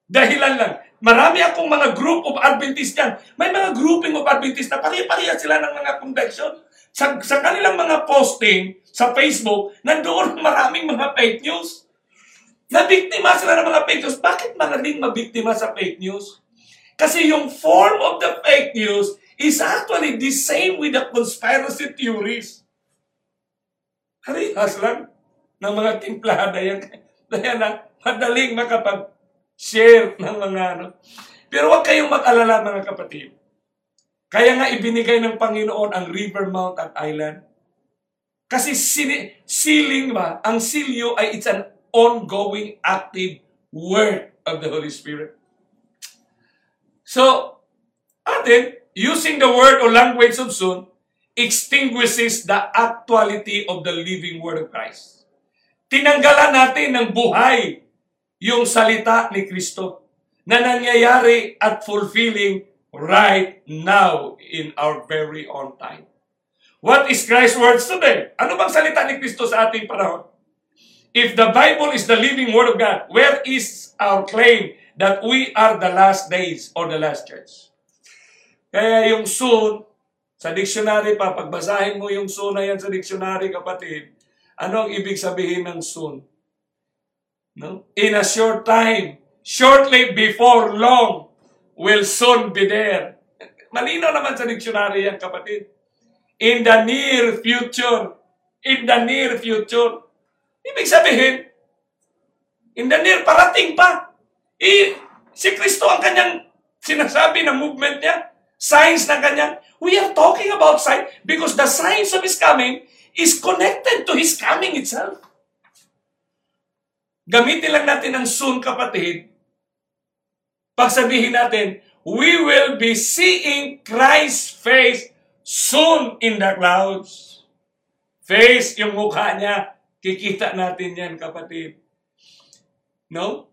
Dahilan lang. Marami akong mga group of Adventists dyan. May mga grouping of Adventists na pare-pareha sila ng mga conviction. Sa, sa kanilang mga posting sa Facebook, nandoon maraming mga fake news. Nabiktima sila ng mga fake news. Bakit magaling mabiktima sa fake news? Kasi yung form of the fake news is actually the same with the conspiracy theories. Harihas lang ng mga timplada yan. Kaya na, madaling makapag-share ng mga ano. Pero huwag kayong mag-alala mga kapatid. Kaya nga ibinigay ng Panginoon ang River Mount at Island. Kasi sini- sealing ba, ang silyo ay it's an ongoing active work of the Holy Spirit. So, atin, using the word or language of soon, extinguishes the actuality of the living Word of Christ. Tinanggalan natin ng buhay yung salita ni Kristo na nangyayari at fulfilling right now in our very own time. What is Christ's words today? Ano bang salita ni Kristo sa ating panahon? If the Bible is the living Word of God, where is our claim that we are the last days or the last church? Kaya yung soon, sa dictionary pa, pagbasahin mo yung soon na yan sa dictionary, kapatid, ano ang ibig sabihin ng soon? No? In a short time, shortly before long, will soon be there. Malinaw naman sa dictionary yan, kapatid. In the near future. In the near future. Ibig sabihin, in the near, parating pa. Eh, si Kristo ang kanyang sinasabi na movement niya, signs ng kanyang, we are talking about signs because the signs of His coming is connected to His coming itself. Gamitin lang natin ang soon, kapatid. Pagsabihin natin, we will be seeing Christ's face soon in the clouds. Face, yung mukha niya, kikita natin yan, kapatid. No?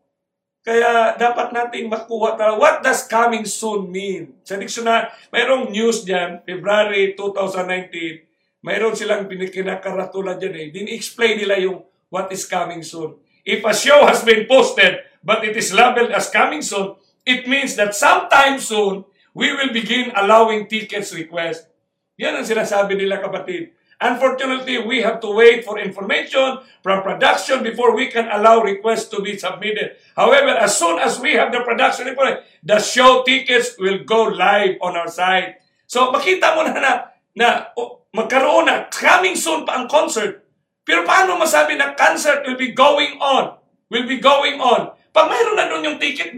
Kaya dapat nating makuha talaga. What does coming soon mean? Sa dictionary, mayroong news dyan, February 2019, mayroon silang pinakinakaratulan dyan eh. Din-explain nila yung what is coming soon. If a show has been posted, but it is labeled as coming soon, it means that sometime soon, we will begin allowing tickets request. Yan ang sinasabi nila kapatid. Unfortunately, we have to wait for information from production before we can allow requests to be submitted. However, as soon as we have the production report, the show tickets will go live on our site. So makita mo na na, na oh, magkaroon na, coming soon pa ang concert. Pero paano masabi na concert will be going on? Will be going on. Pag mayroon na doon yung ticket,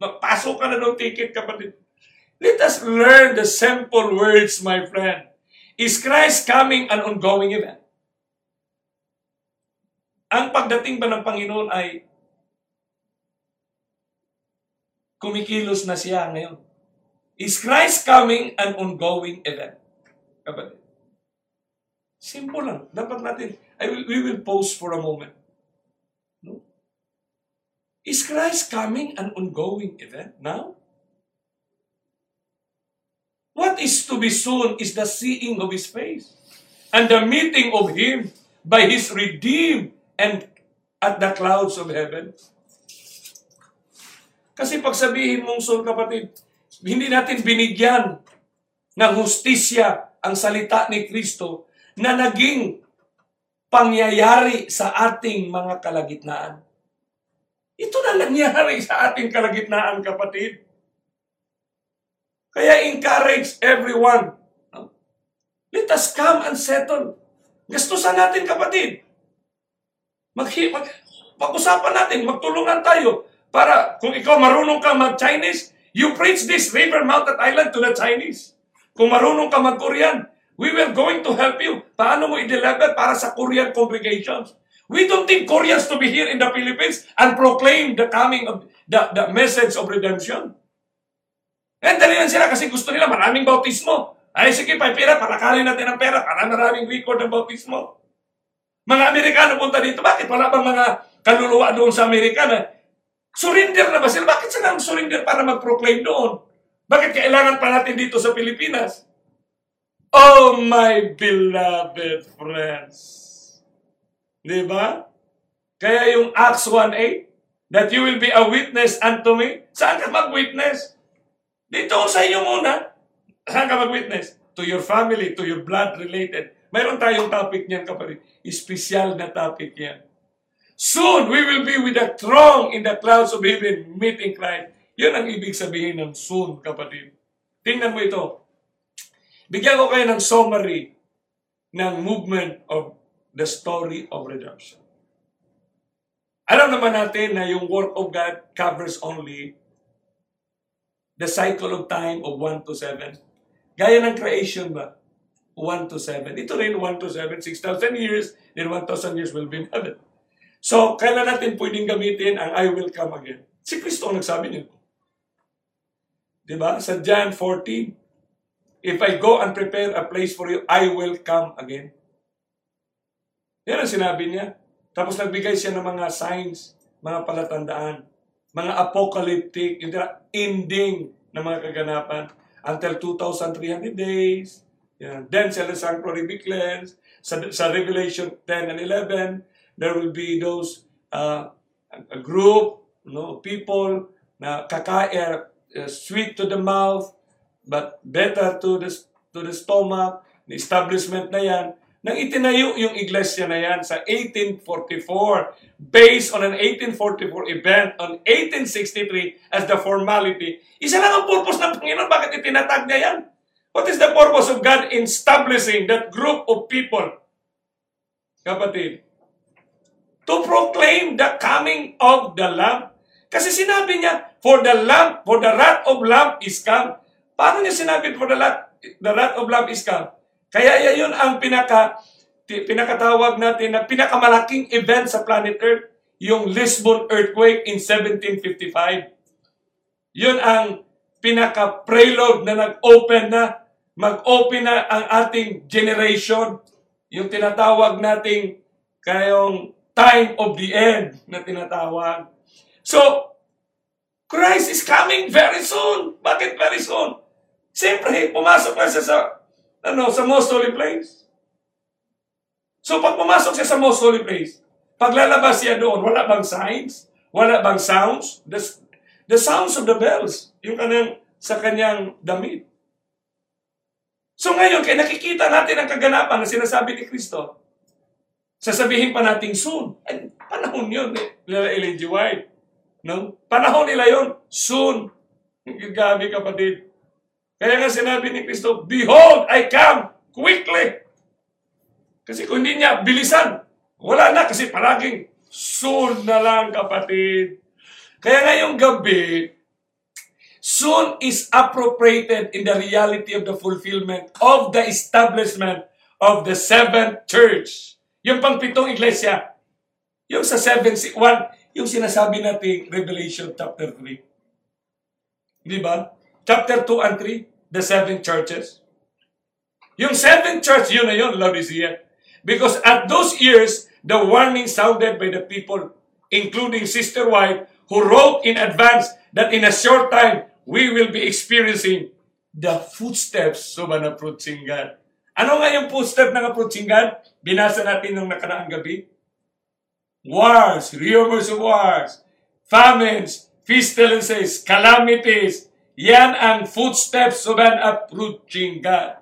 pasok ka na doon ticket kapatid. Let us learn the simple words, my friend. Is Christ coming an ongoing event? Ang pagdating ba ng Panginoon ay kumikilos na siya ngayon. Is Christ coming an ongoing event? Kapatid. Simple lang. Dapat natin, I will, we will pause for a moment. No? Is Christ coming an ongoing event now? What is to be soon is the seeing of His face and the meeting of Him by His redeemed and at the clouds of heaven. Kasi pag sabihin mong soul kapatid, hindi natin binigyan ng hustisya ang salita ni Kristo na naging pangyayari sa ating mga kalagitnaan. Ito na nangyari sa ating kalagitnaan, kapatid. Kaya encourage everyone. Let us come and settle. Gastusan natin, kapatid. Mag, mag, pag-usapan natin, magtulungan tayo para kung ikaw marunong ka mag-Chinese, you preach this River Mountain Island to the Chinese. Kung marunong ka mag-Korean, we will going to help you. Paano mo i-deliver para sa Korean congregations? We don't think Koreans to be here in the Philippines and proclaim the coming of the, the message of redemption. And dali lang sila kasi gusto nila maraming bautismo. Ay, sige, pa pera, palakalin natin ang pera para maraming record ng bautismo. Mga Amerikano punta dito, bakit wala bang mga kaluluwa doon sa Amerika na surrender na ba sila? Bakit sila surrender para mag-proclaim doon? Bakit kailangan pa natin dito sa Pilipinas? Oh, my beloved friends. Di ba? Kaya yung Acts 1.8, that you will be a witness unto me. Saan ka mag-witness? Dito sa inyo muna. Saan ka mag-witness? To your family, to your blood related. Mayroon tayong topic niyan, kapatid. Espesyal na topic yan. Soon, we will be with the throng in the clouds of heaven, meeting Christ. Yun ang ibig sabihin ng soon, kapatid. Tingnan mo ito. Bigyan ko kayo ng summary ng movement of the story of redemption. Alam naman natin na yung work of God covers only the cycle of time of 1 to 7. Gaya ng creation ba? 1 to 7. Ito rin 1 to 7, 6,000 years, then 1,000 years will be in heaven. So, kailan natin pwedeng gamitin ang I will come again? Si Kristo ang nagsabi niyo. Diba? Sa John 14, If I go and prepare a place for you, I will come again. Yan ang sinabi niya. Tapos nagbigay siya ng mga signs, mga palatandaan mga apocalyptic, yung ending na mga kaganapan until 2,300 days. Yan. Then, sa the sanctuary be cleansed. Sa, sa Revelation 10 and 11, there will be those uh, a group, no, people na kakain, uh, sweet to the mouth, but better to the, to the stomach. The establishment na yan, nang itinayo yung iglesia na yan sa 1844 based on an 1844 event on 1863 as the formality. Isa lang ang purpose ng Panginoon. Bakit itinatag niya yan? What is the purpose of God in establishing that group of people? Kapatid, to proclaim the coming of the Lamb. Kasi sinabi niya, for the Lamb, for the wrath of Lamb is come. Paano niya sinabi for the wrath, the wrath of Lamb is come? Kaya yun ang pinaka pinakatawag natin na pinakamalaking event sa planet Earth, yung Lisbon earthquake in 1755. Yun ang pinaka-preload na nag-open na, mag-open na ang ating generation. Yung tinatawag nating kayong time of the end na tinatawag. So, Christ is coming very soon. Bakit very soon? Siyempre, pumasok na siya sa ano, sa most holy place. So pag pumasok siya sa most holy place, paglalabas siya doon, wala bang signs? Wala bang sounds? The, the sounds of the bells, yung kanyang, sa kanyang damit. So ngayon, kaya nakikita natin ang kaganapan na sinasabi ni Kristo, sasabihin pa natin soon. Ay, panahon yun, eh. Nila Ellen G. White. No? Panahon nila yun, soon. Gabi kapatid. Kaya nga sinabi ni Kristo, Behold, I come quickly. Kasi kung hindi niya bilisan, wala na kasi palaging soon na lang kapatid. Kaya ngayong gabi, soon is appropriated in the reality of the fulfillment of the establishment of the seventh church. Yung pang pitong iglesia. Yung sa 7, 1, yung sinasabi natin Revelation chapter 3. Di ba? Chapter 2 and 3, the seven churches. Yung seven church, yun na yun, Laodicea. Because at those years, the warning sounded by the people, including Sister White, who wrote in advance that in a short time, we will be experiencing the footsteps of an approaching God. Ano nga yung footstep ng approaching God? Binasa natin nung nakaraang gabi. Wars, rumors of wars, famines, pestilences, calamities. Yan ang footsteps of an approaching God.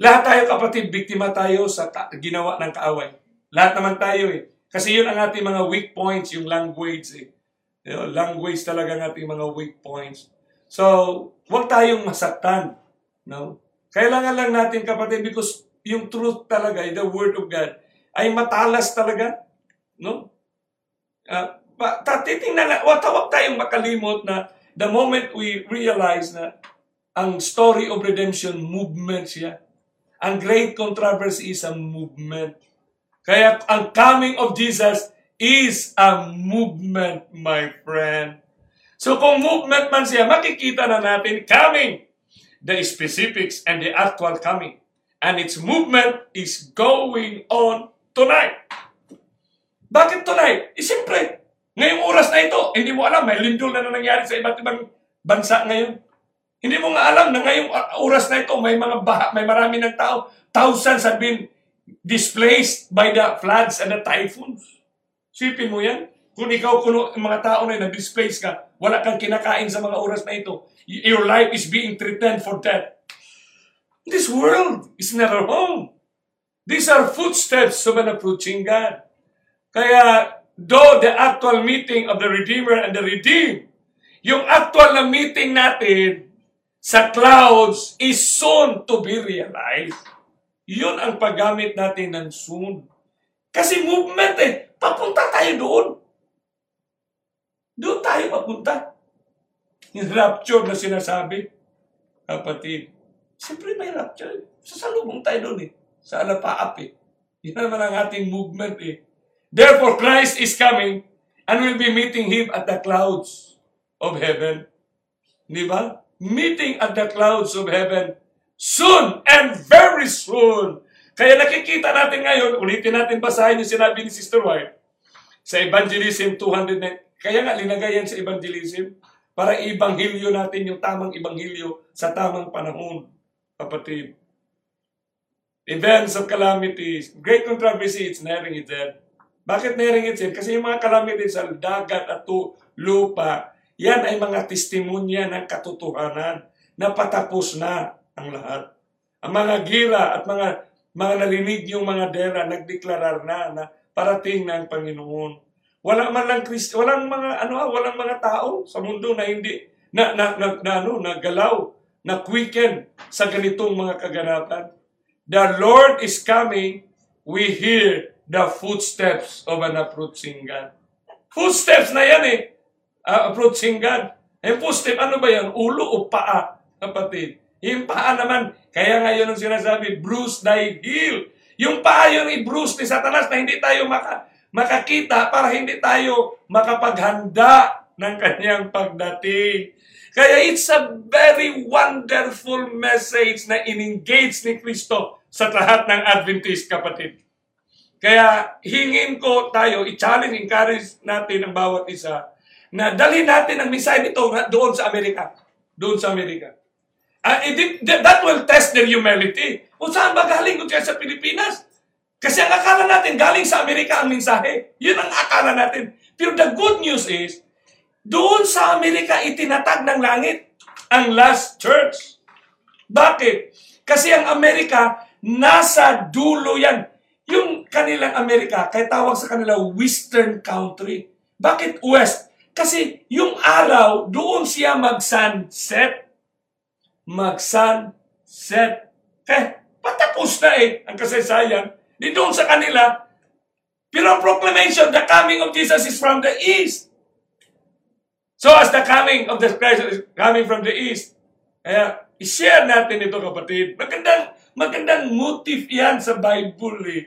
Lahat tayo kapatid, biktima tayo sa ta- ginawa ng kaaway. Lahat naman tayo eh. Kasi yun ang ating mga weak points, yung language eh. You know, language talaga ang ating mga weak points. So, huwag tayong masaktan. No? Kailangan lang natin kapatid because yung truth talaga, the word of God, ay matalas talaga. No? Uh, titingnan na, wag tayong makalimot na the moment we realize na ang story of redemption movement siya. Ang great controversy is a movement. Kaya ang coming of Jesus is a movement, my friend. So kung movement man siya, makikita na natin coming, the specifics and the actual coming. And its movement is going on tonight. Bakit tonight? Eh, siyempre, ngayong oras na ito, hindi mo alam, may lindol na, na nangyari sa iba't ibang bansa ngayon. Hindi mo nga alam na ngayong oras na ito, may mga baha, may marami ng tao. Thousands have been displaced by the floods and the typhoons. Sipin mo yan. Kung ikaw, kung mga tao na na-displace ka, wala kang kinakain sa mga oras na ito, your life is being threatened for death. This world is not our home. These are footsteps of an approaching God. Kaya, though the actual meeting of the Redeemer and the Redeemed, yung actual na meeting natin sa clouds is soon to be realized. Yun ang paggamit natin ng soon. Kasi movement eh, papunta tayo doon. Doon tayo papunta. Yung rapture na sinasabi, kapatid, siyempre may rapture. Sasalubong tayo doon eh. Sa alapaap eh. Yan naman ang ating movement eh. Therefore, Christ is coming and will be meeting Him at the clouds of heaven. Di ba? Meeting at the clouds of heaven soon and very soon. Kaya nakikita natin ngayon, ulitin natin basahin yung sinabi ni Sister White sa Evangelism 209. Kaya nga, linagay yan sa Evangelism para ibanghilyo natin yung tamang ibanghilyo sa tamang panahon, kapatid. Events of calamities, great controversy, it's nearing its end. Bakit nearing its end? Kasi yung mga calamities sa dagat at lupa, yan ay mga testimonya ng katotohanan na patapos na ang lahat. Ang mga gira at mga mga narinig yung mga dera, nagdeklarar na na parating na ang Panginoon. Wala man lang Kristo, walang mga ano, walang mga tao sa mundo na hindi na na na, na ano, nagalaw, na quicken sa ganitong mga kaganapan. The Lord is coming, we hear the footsteps of an approaching God. Footsteps na yan eh. Uh, approaching God. Yung footstep, ano ba yan? Ulo o paa, kapatid? Yung paa naman, kaya ngayon ang sinasabi, bruise thy heel. Yung paa yun i-bruise ni Satanas na hindi tayo maka, makakita para hindi tayo makapaghanda ng kanyang pagdating. Kaya it's a very wonderful message na in-engage ni Kristo sa lahat ng Adventist kapatid. Kaya hingin ko tayo, i-challenge, encourage natin ang bawat isa na dalhin natin ang mensahe nito doon sa Amerika. Doon sa Amerika. Uh, it, that will test their humility. Kung saan ba galing kung sa Pilipinas? Kasi ang akala natin, galing sa Amerika ang mensahe. Yun ang akala natin. Pero the good news is, doon sa Amerika itinatag ng langit ang last church. Bakit? Kasi ang Amerika, nasa dulo yan. Yung kanilang Amerika, kaya tawag sa kanila Western country. Bakit West? Kasi yung araw, doon siya mag-sunset. Mag-sunset. Eh, patapos na eh ang kasaysayan. Di doon sa kanila, pero proclamation, the coming of Jesus is from the east. So as the coming of the Christ is coming from the east, kaya i-share natin ito kapatid. Magandang, magandang motif yan sa Bible eh.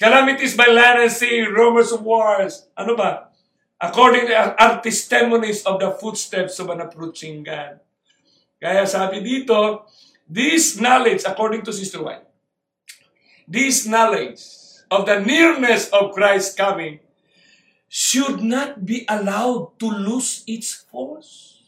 Calamities by land and sea, rumors of wars. Ano ba? According to our testimonies of the footsteps of an approaching God. Kaya sabi dito, this knowledge, according to Sister White, this knowledge of the nearness of Christ's coming should not be allowed to lose its force.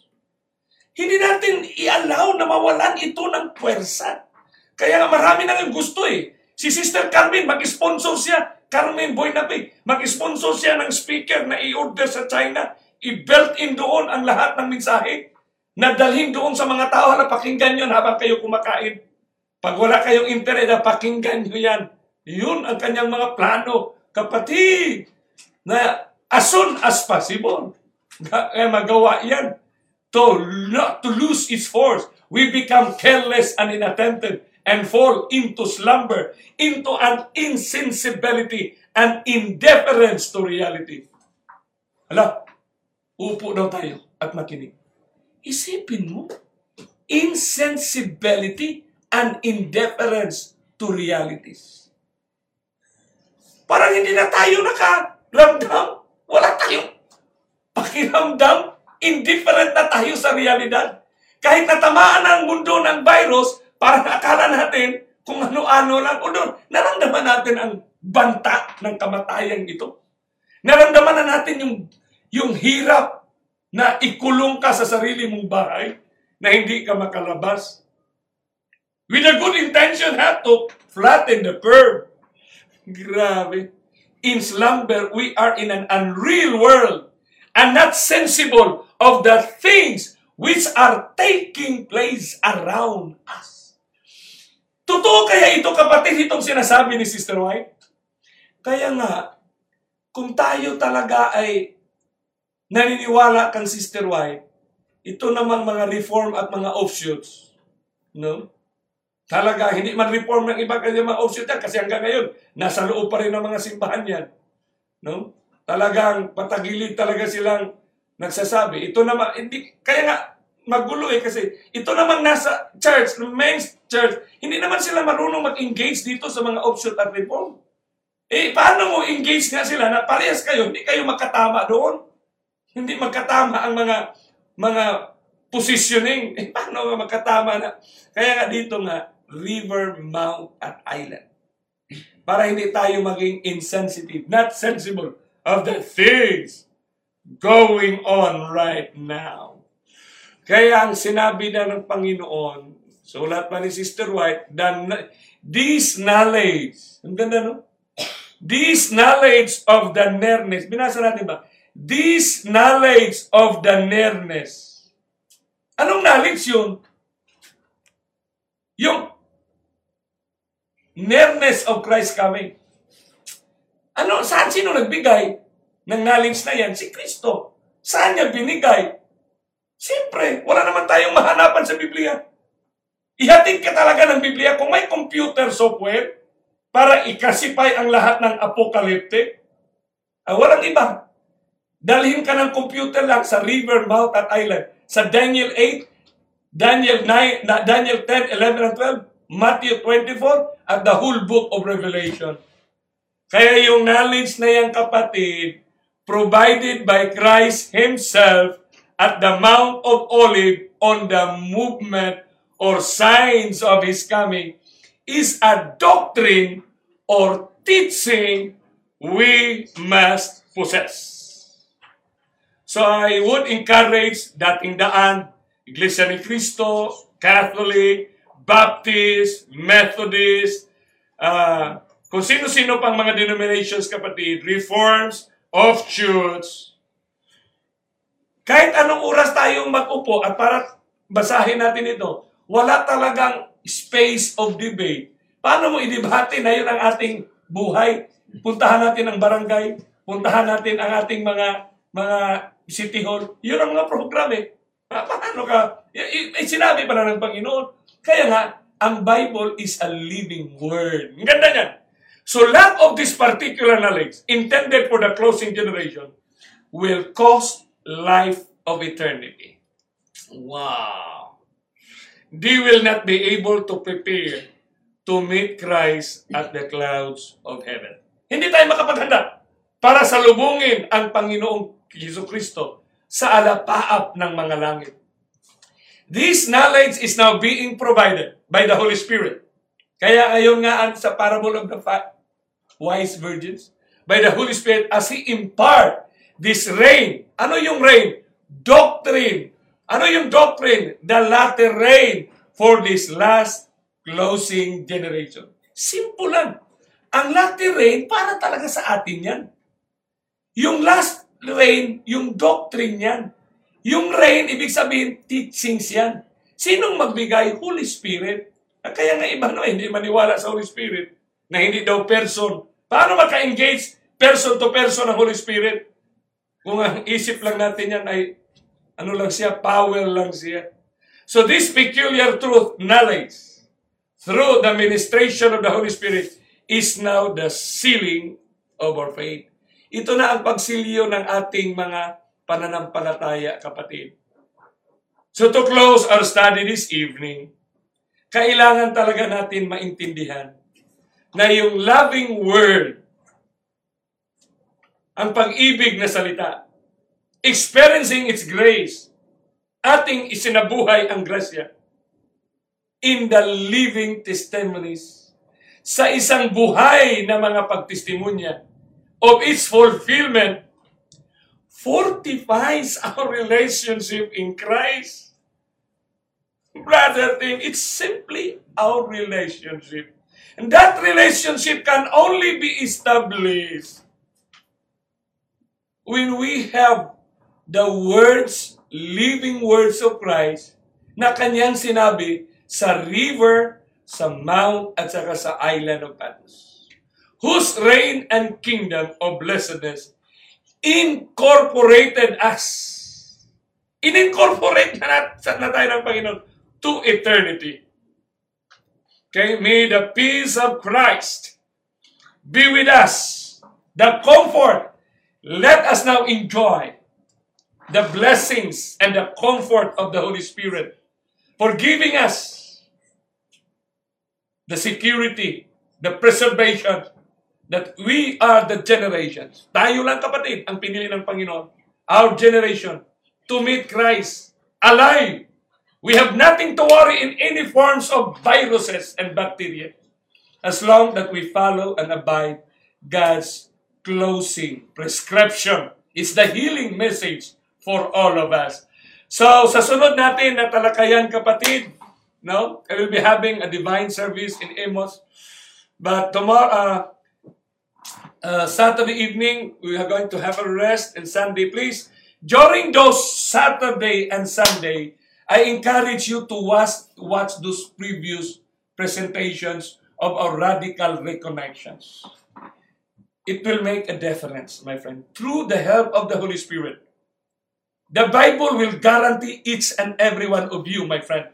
Hindi natin i-allow na mawalan ito ng puwersa. Kaya marami nang gusto eh. Si Sister Carmen, mag-sponsor siya. Carmen Boynape, mag-sponsor siya ng speaker na i-order sa China. I-belt in doon ang lahat ng mensahe. Nadalhin doon sa mga tao na pakinggan yun habang kayo kumakain. Pag wala kayong internet, na pakinggan nyo yan. Yun ang kanyang mga plano. Kapatid, na as soon as possible, eh, magawa yan. To, not to lose its force. We become careless and inattentive and fall into slumber, into an insensibility and indifference to reality. Hala, upo daw tayo at makinig. Isipin mo, insensibility and indifference to realities. Parang hindi na tayo nakaramdam. Wala tayong pakiramdam. Indifferent na tayo sa realidad. Kahit natamaan ang mundo ng virus, Parang akala natin kung ano-ano lang. O doon, naramdaman natin ang banta ng kamatayan ito. Naramdaman na natin yung, yung hirap na ikulong ka sa sarili mong bahay na hindi ka makalabas. With a good intention, ha, to flatten the curve. Grabe. In slumber, we are in an unreal world and not sensible of the things which are taking place around us. Totoo kaya ito kapatid itong sinasabi ni Sister White? Kaya nga, kung tayo talaga ay naniniwala kang Sister White, ito naman mga reform at mga offshoots. No? Talaga, hindi man reform ng iba kasi mga offshoot yan kasi hanggang ngayon, nasa loob pa rin ng mga simbahan yan. No? Talagang patagilid talaga silang nagsasabi. Ito naman, hindi, kaya nga, magulo eh kasi ito naman nasa church, main church, hindi naman sila marunong mag-engage dito sa mga offshoot at reform. Eh, paano mo engage nga sila na parehas kayo, hindi kayo magkatama doon? Hindi magkatama ang mga mga positioning. Eh, paano nga magkatama na? Kaya nga dito nga, river, mount, at island. Para hindi tayo maging insensitive, not sensible of the things going on right now. Kaya ang sinabi na ng Panginoon, sulat pa ni Sister White, that this knowledge, ang ganda no? This knowledge of the nearness, binasa natin ba? This knowledge of the nearness. Anong knowledge yun? Yung nearness of Christ coming. Ano, saan sino nagbigay ng knowledge na yan? Si Kristo. Saan niya binigay? Siyempre, wala naman tayong mahanapan sa Biblia. Ihatid ka talaga ng Biblia kung may computer software para ikasipay ang lahat ng apokalipte. Ah, walang iba. Dalhin ka ng computer lang sa river, mouth at island. Sa Daniel 8, Daniel 9, Daniel 10, 11, and 12, Matthew 24, at the whole book of Revelation. Kaya yung knowledge na yan kapatid, provided by Christ Himself, at the Mount of Olive on the movement or signs of His coming is a doctrine or teaching we must possess. So I would encourage dating daan, Iglesia ni Cristo, Catholic, Baptist, Methodist, uh, kung sino-sino pang mga denominations kapatid, reforms, offshoots, kahit anong oras tayong mag-upo at para basahin natin ito, wala talagang space of debate. Paano mo idebate na yun ang ating buhay? Puntahan natin ang barangay, puntahan natin ang ating mga mga city hall. Yun ang mga program eh. Pa- Paano ka? Eh, sinabi pala ng Panginoon. Kaya nga, ang Bible is a living word. Ang ganda niyan. So lack of this particular knowledge intended for the closing generation will cost life of eternity. Wow. They will not be able to prepare to meet Christ at the clouds of heaven. Hindi tayo makapaghanda para salubungin ang Panginoong Yesu Kristo sa alapaap ng mga langit. This knowledge is now being provided by the Holy Spirit. Kaya ngayon nga sa parable of the wise virgins, by the Holy Spirit as He impart this rain. Ano yung rain? Doctrine. Ano yung doctrine? The latter rain for this last closing generation. Simple lang. Ang latter rain, para talaga sa atin yan. Yung last rain, yung doctrine yan. Yung rain, ibig sabihin, teachings yan. Sinong magbigay? Holy Spirit. Ah, Kaya nga iba no, hindi maniwala sa Holy Spirit na hindi daw person. Paano maka-engage person to person ang Holy Spirit? Kung ang isip lang natin yan ay ano lang siya, power lang siya. So this peculiar truth, knowledge, through the ministration of the Holy Spirit, is now the sealing of our faith. Ito na ang pagsilyo ng ating mga pananampalataya, kapatid. So to close our study this evening, kailangan talaga natin maintindihan na yung loving word, ang pag-ibig na salita, experiencing its grace, ating isinabuhay ang grasya in the living testimonies sa isang buhay na mga pagtestimonya of its fulfillment fortifies our relationship in Christ. Brother, thing, it's simply our relationship. And that relationship can only be established when we have the words, living words of Christ na kanyang sinabi sa river, sa mount, at saka sa island of Patmos. Whose reign and kingdom of blessedness incorporated us. In-incorporate na, na tayo ng Panginoon to eternity. Okay, may the peace of Christ be with us. The comfort. Let us now enjoy the blessings and the comfort of the Holy Spirit for giving us the security, the preservation, that we are the generations. Tayo lang kapatid ang pinili ng Panginoon. Our generation to meet Christ alive. We have nothing to worry in any forms of viruses and bacteria as long that we follow and abide God's closing prescription. It's the healing message for all of us. So, sa sunod natin na talakayan, kapatid, no? I will be having a divine service in Amos. But tomorrow, uh, uh, Saturday evening, we are going to have a rest, and Sunday, please. During those Saturday and Sunday, I encourage you to watch, watch those previous presentations of our radical reconnections. It will make a difference, my friend, through the help of the Holy Spirit. The Bible will guarantee each and every one of you, my friend.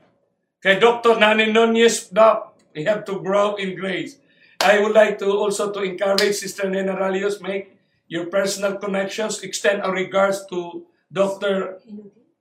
Kay Dr. Nani Nunez, Doc, we have to grow in grace. I would like to also to encourage Sister Nena Ralios, make your personal connections, extend our regards to Dr.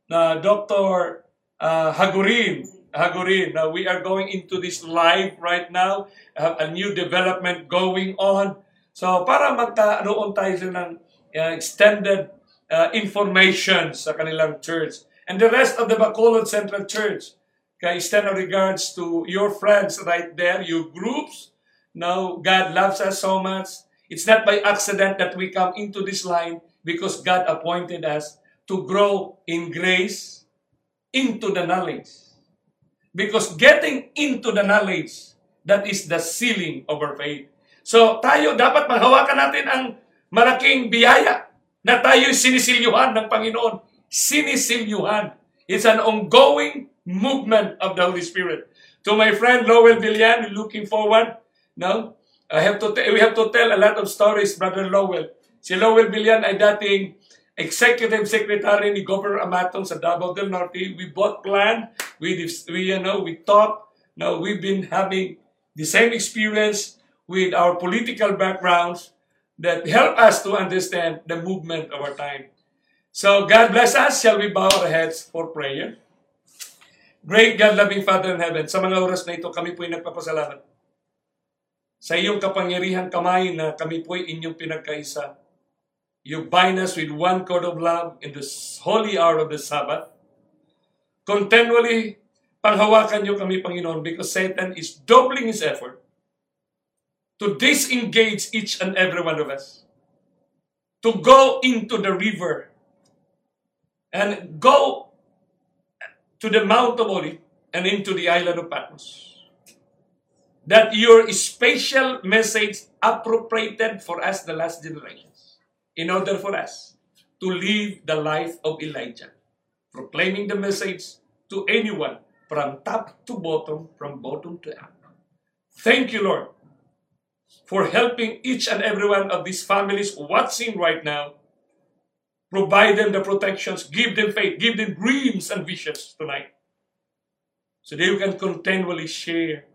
Uh, Dr. Uh, Hagurin. Hagurin. Now we are going into this live right now. Have a new development going on. So para magkaroon tayo ng uh, extended uh, information sa kanilang church. And the rest of the Bacolod Central Church, kaya extend our regards to your friends right there, your groups. Now, God loves us so much. It's not by accident that we come into this line because God appointed us to grow in grace into the knowledge. Because getting into the knowledge, that is the sealing of our faith. So tayo, dapat maghawakan natin ang malaking biyaya na tayo sinisilyuhan ng Panginoon. Sinisilyuhan. It's an ongoing movement of the Holy Spirit. To my friend Lowell Villan, looking forward. No, I have to we have to tell a lot of stories, Brother Lowell. Si Lowell Villan ay dating executive secretary ni Governor Amatong sa Davao del Norte. We both planned, we, we you know, we talked. Now we've been having the same experience with our political backgrounds that help us to understand the movement of our time. So God bless us. Shall we bow our heads for prayer? Great God-loving Father in heaven, sa mga oras na ito, kami po'y nagpapasalamat. Sa iyong kapangyarihang kamay na kami po'y inyong pinagkaisa. You bind us with one cord of love in this holy hour of the Sabbath. Continually, panghawakan niyo kami, Panginoon, because Satan is doubling his effort to disengage each and every one of us, to go into the river and go to the Mount of Olive and into the island of Patmos. That your special message appropriated for us, the last generations, in order for us to live the life of Elijah, proclaiming the message to anyone from top to bottom, from bottom to up. Thank you, Lord, for helping each and every one of these families watching right now. Provide them the protections, give them faith, give them dreams and visions tonight. So they can continually share.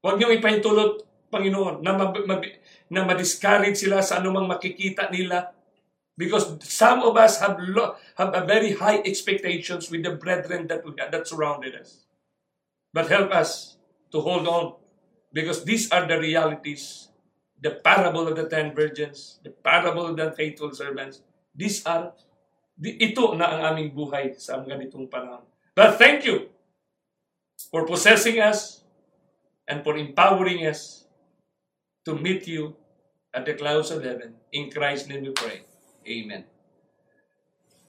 Huwag niyong ipahintulot, Panginoon, na, mab- mab- na ma-discourage sila sa anumang makikita nila. Because some of us have, lo- have a very high expectations with the brethren that, we, that surrounded us. But help us to hold on because these are the realities. The parable of the ten virgins, the parable of the faithful servants. These are, di, ito na ang aming buhay sa ganitong panahon. But thank you for possessing us and for empowering us to meet you at the clouds of heaven. In Christ's name we pray. Amen.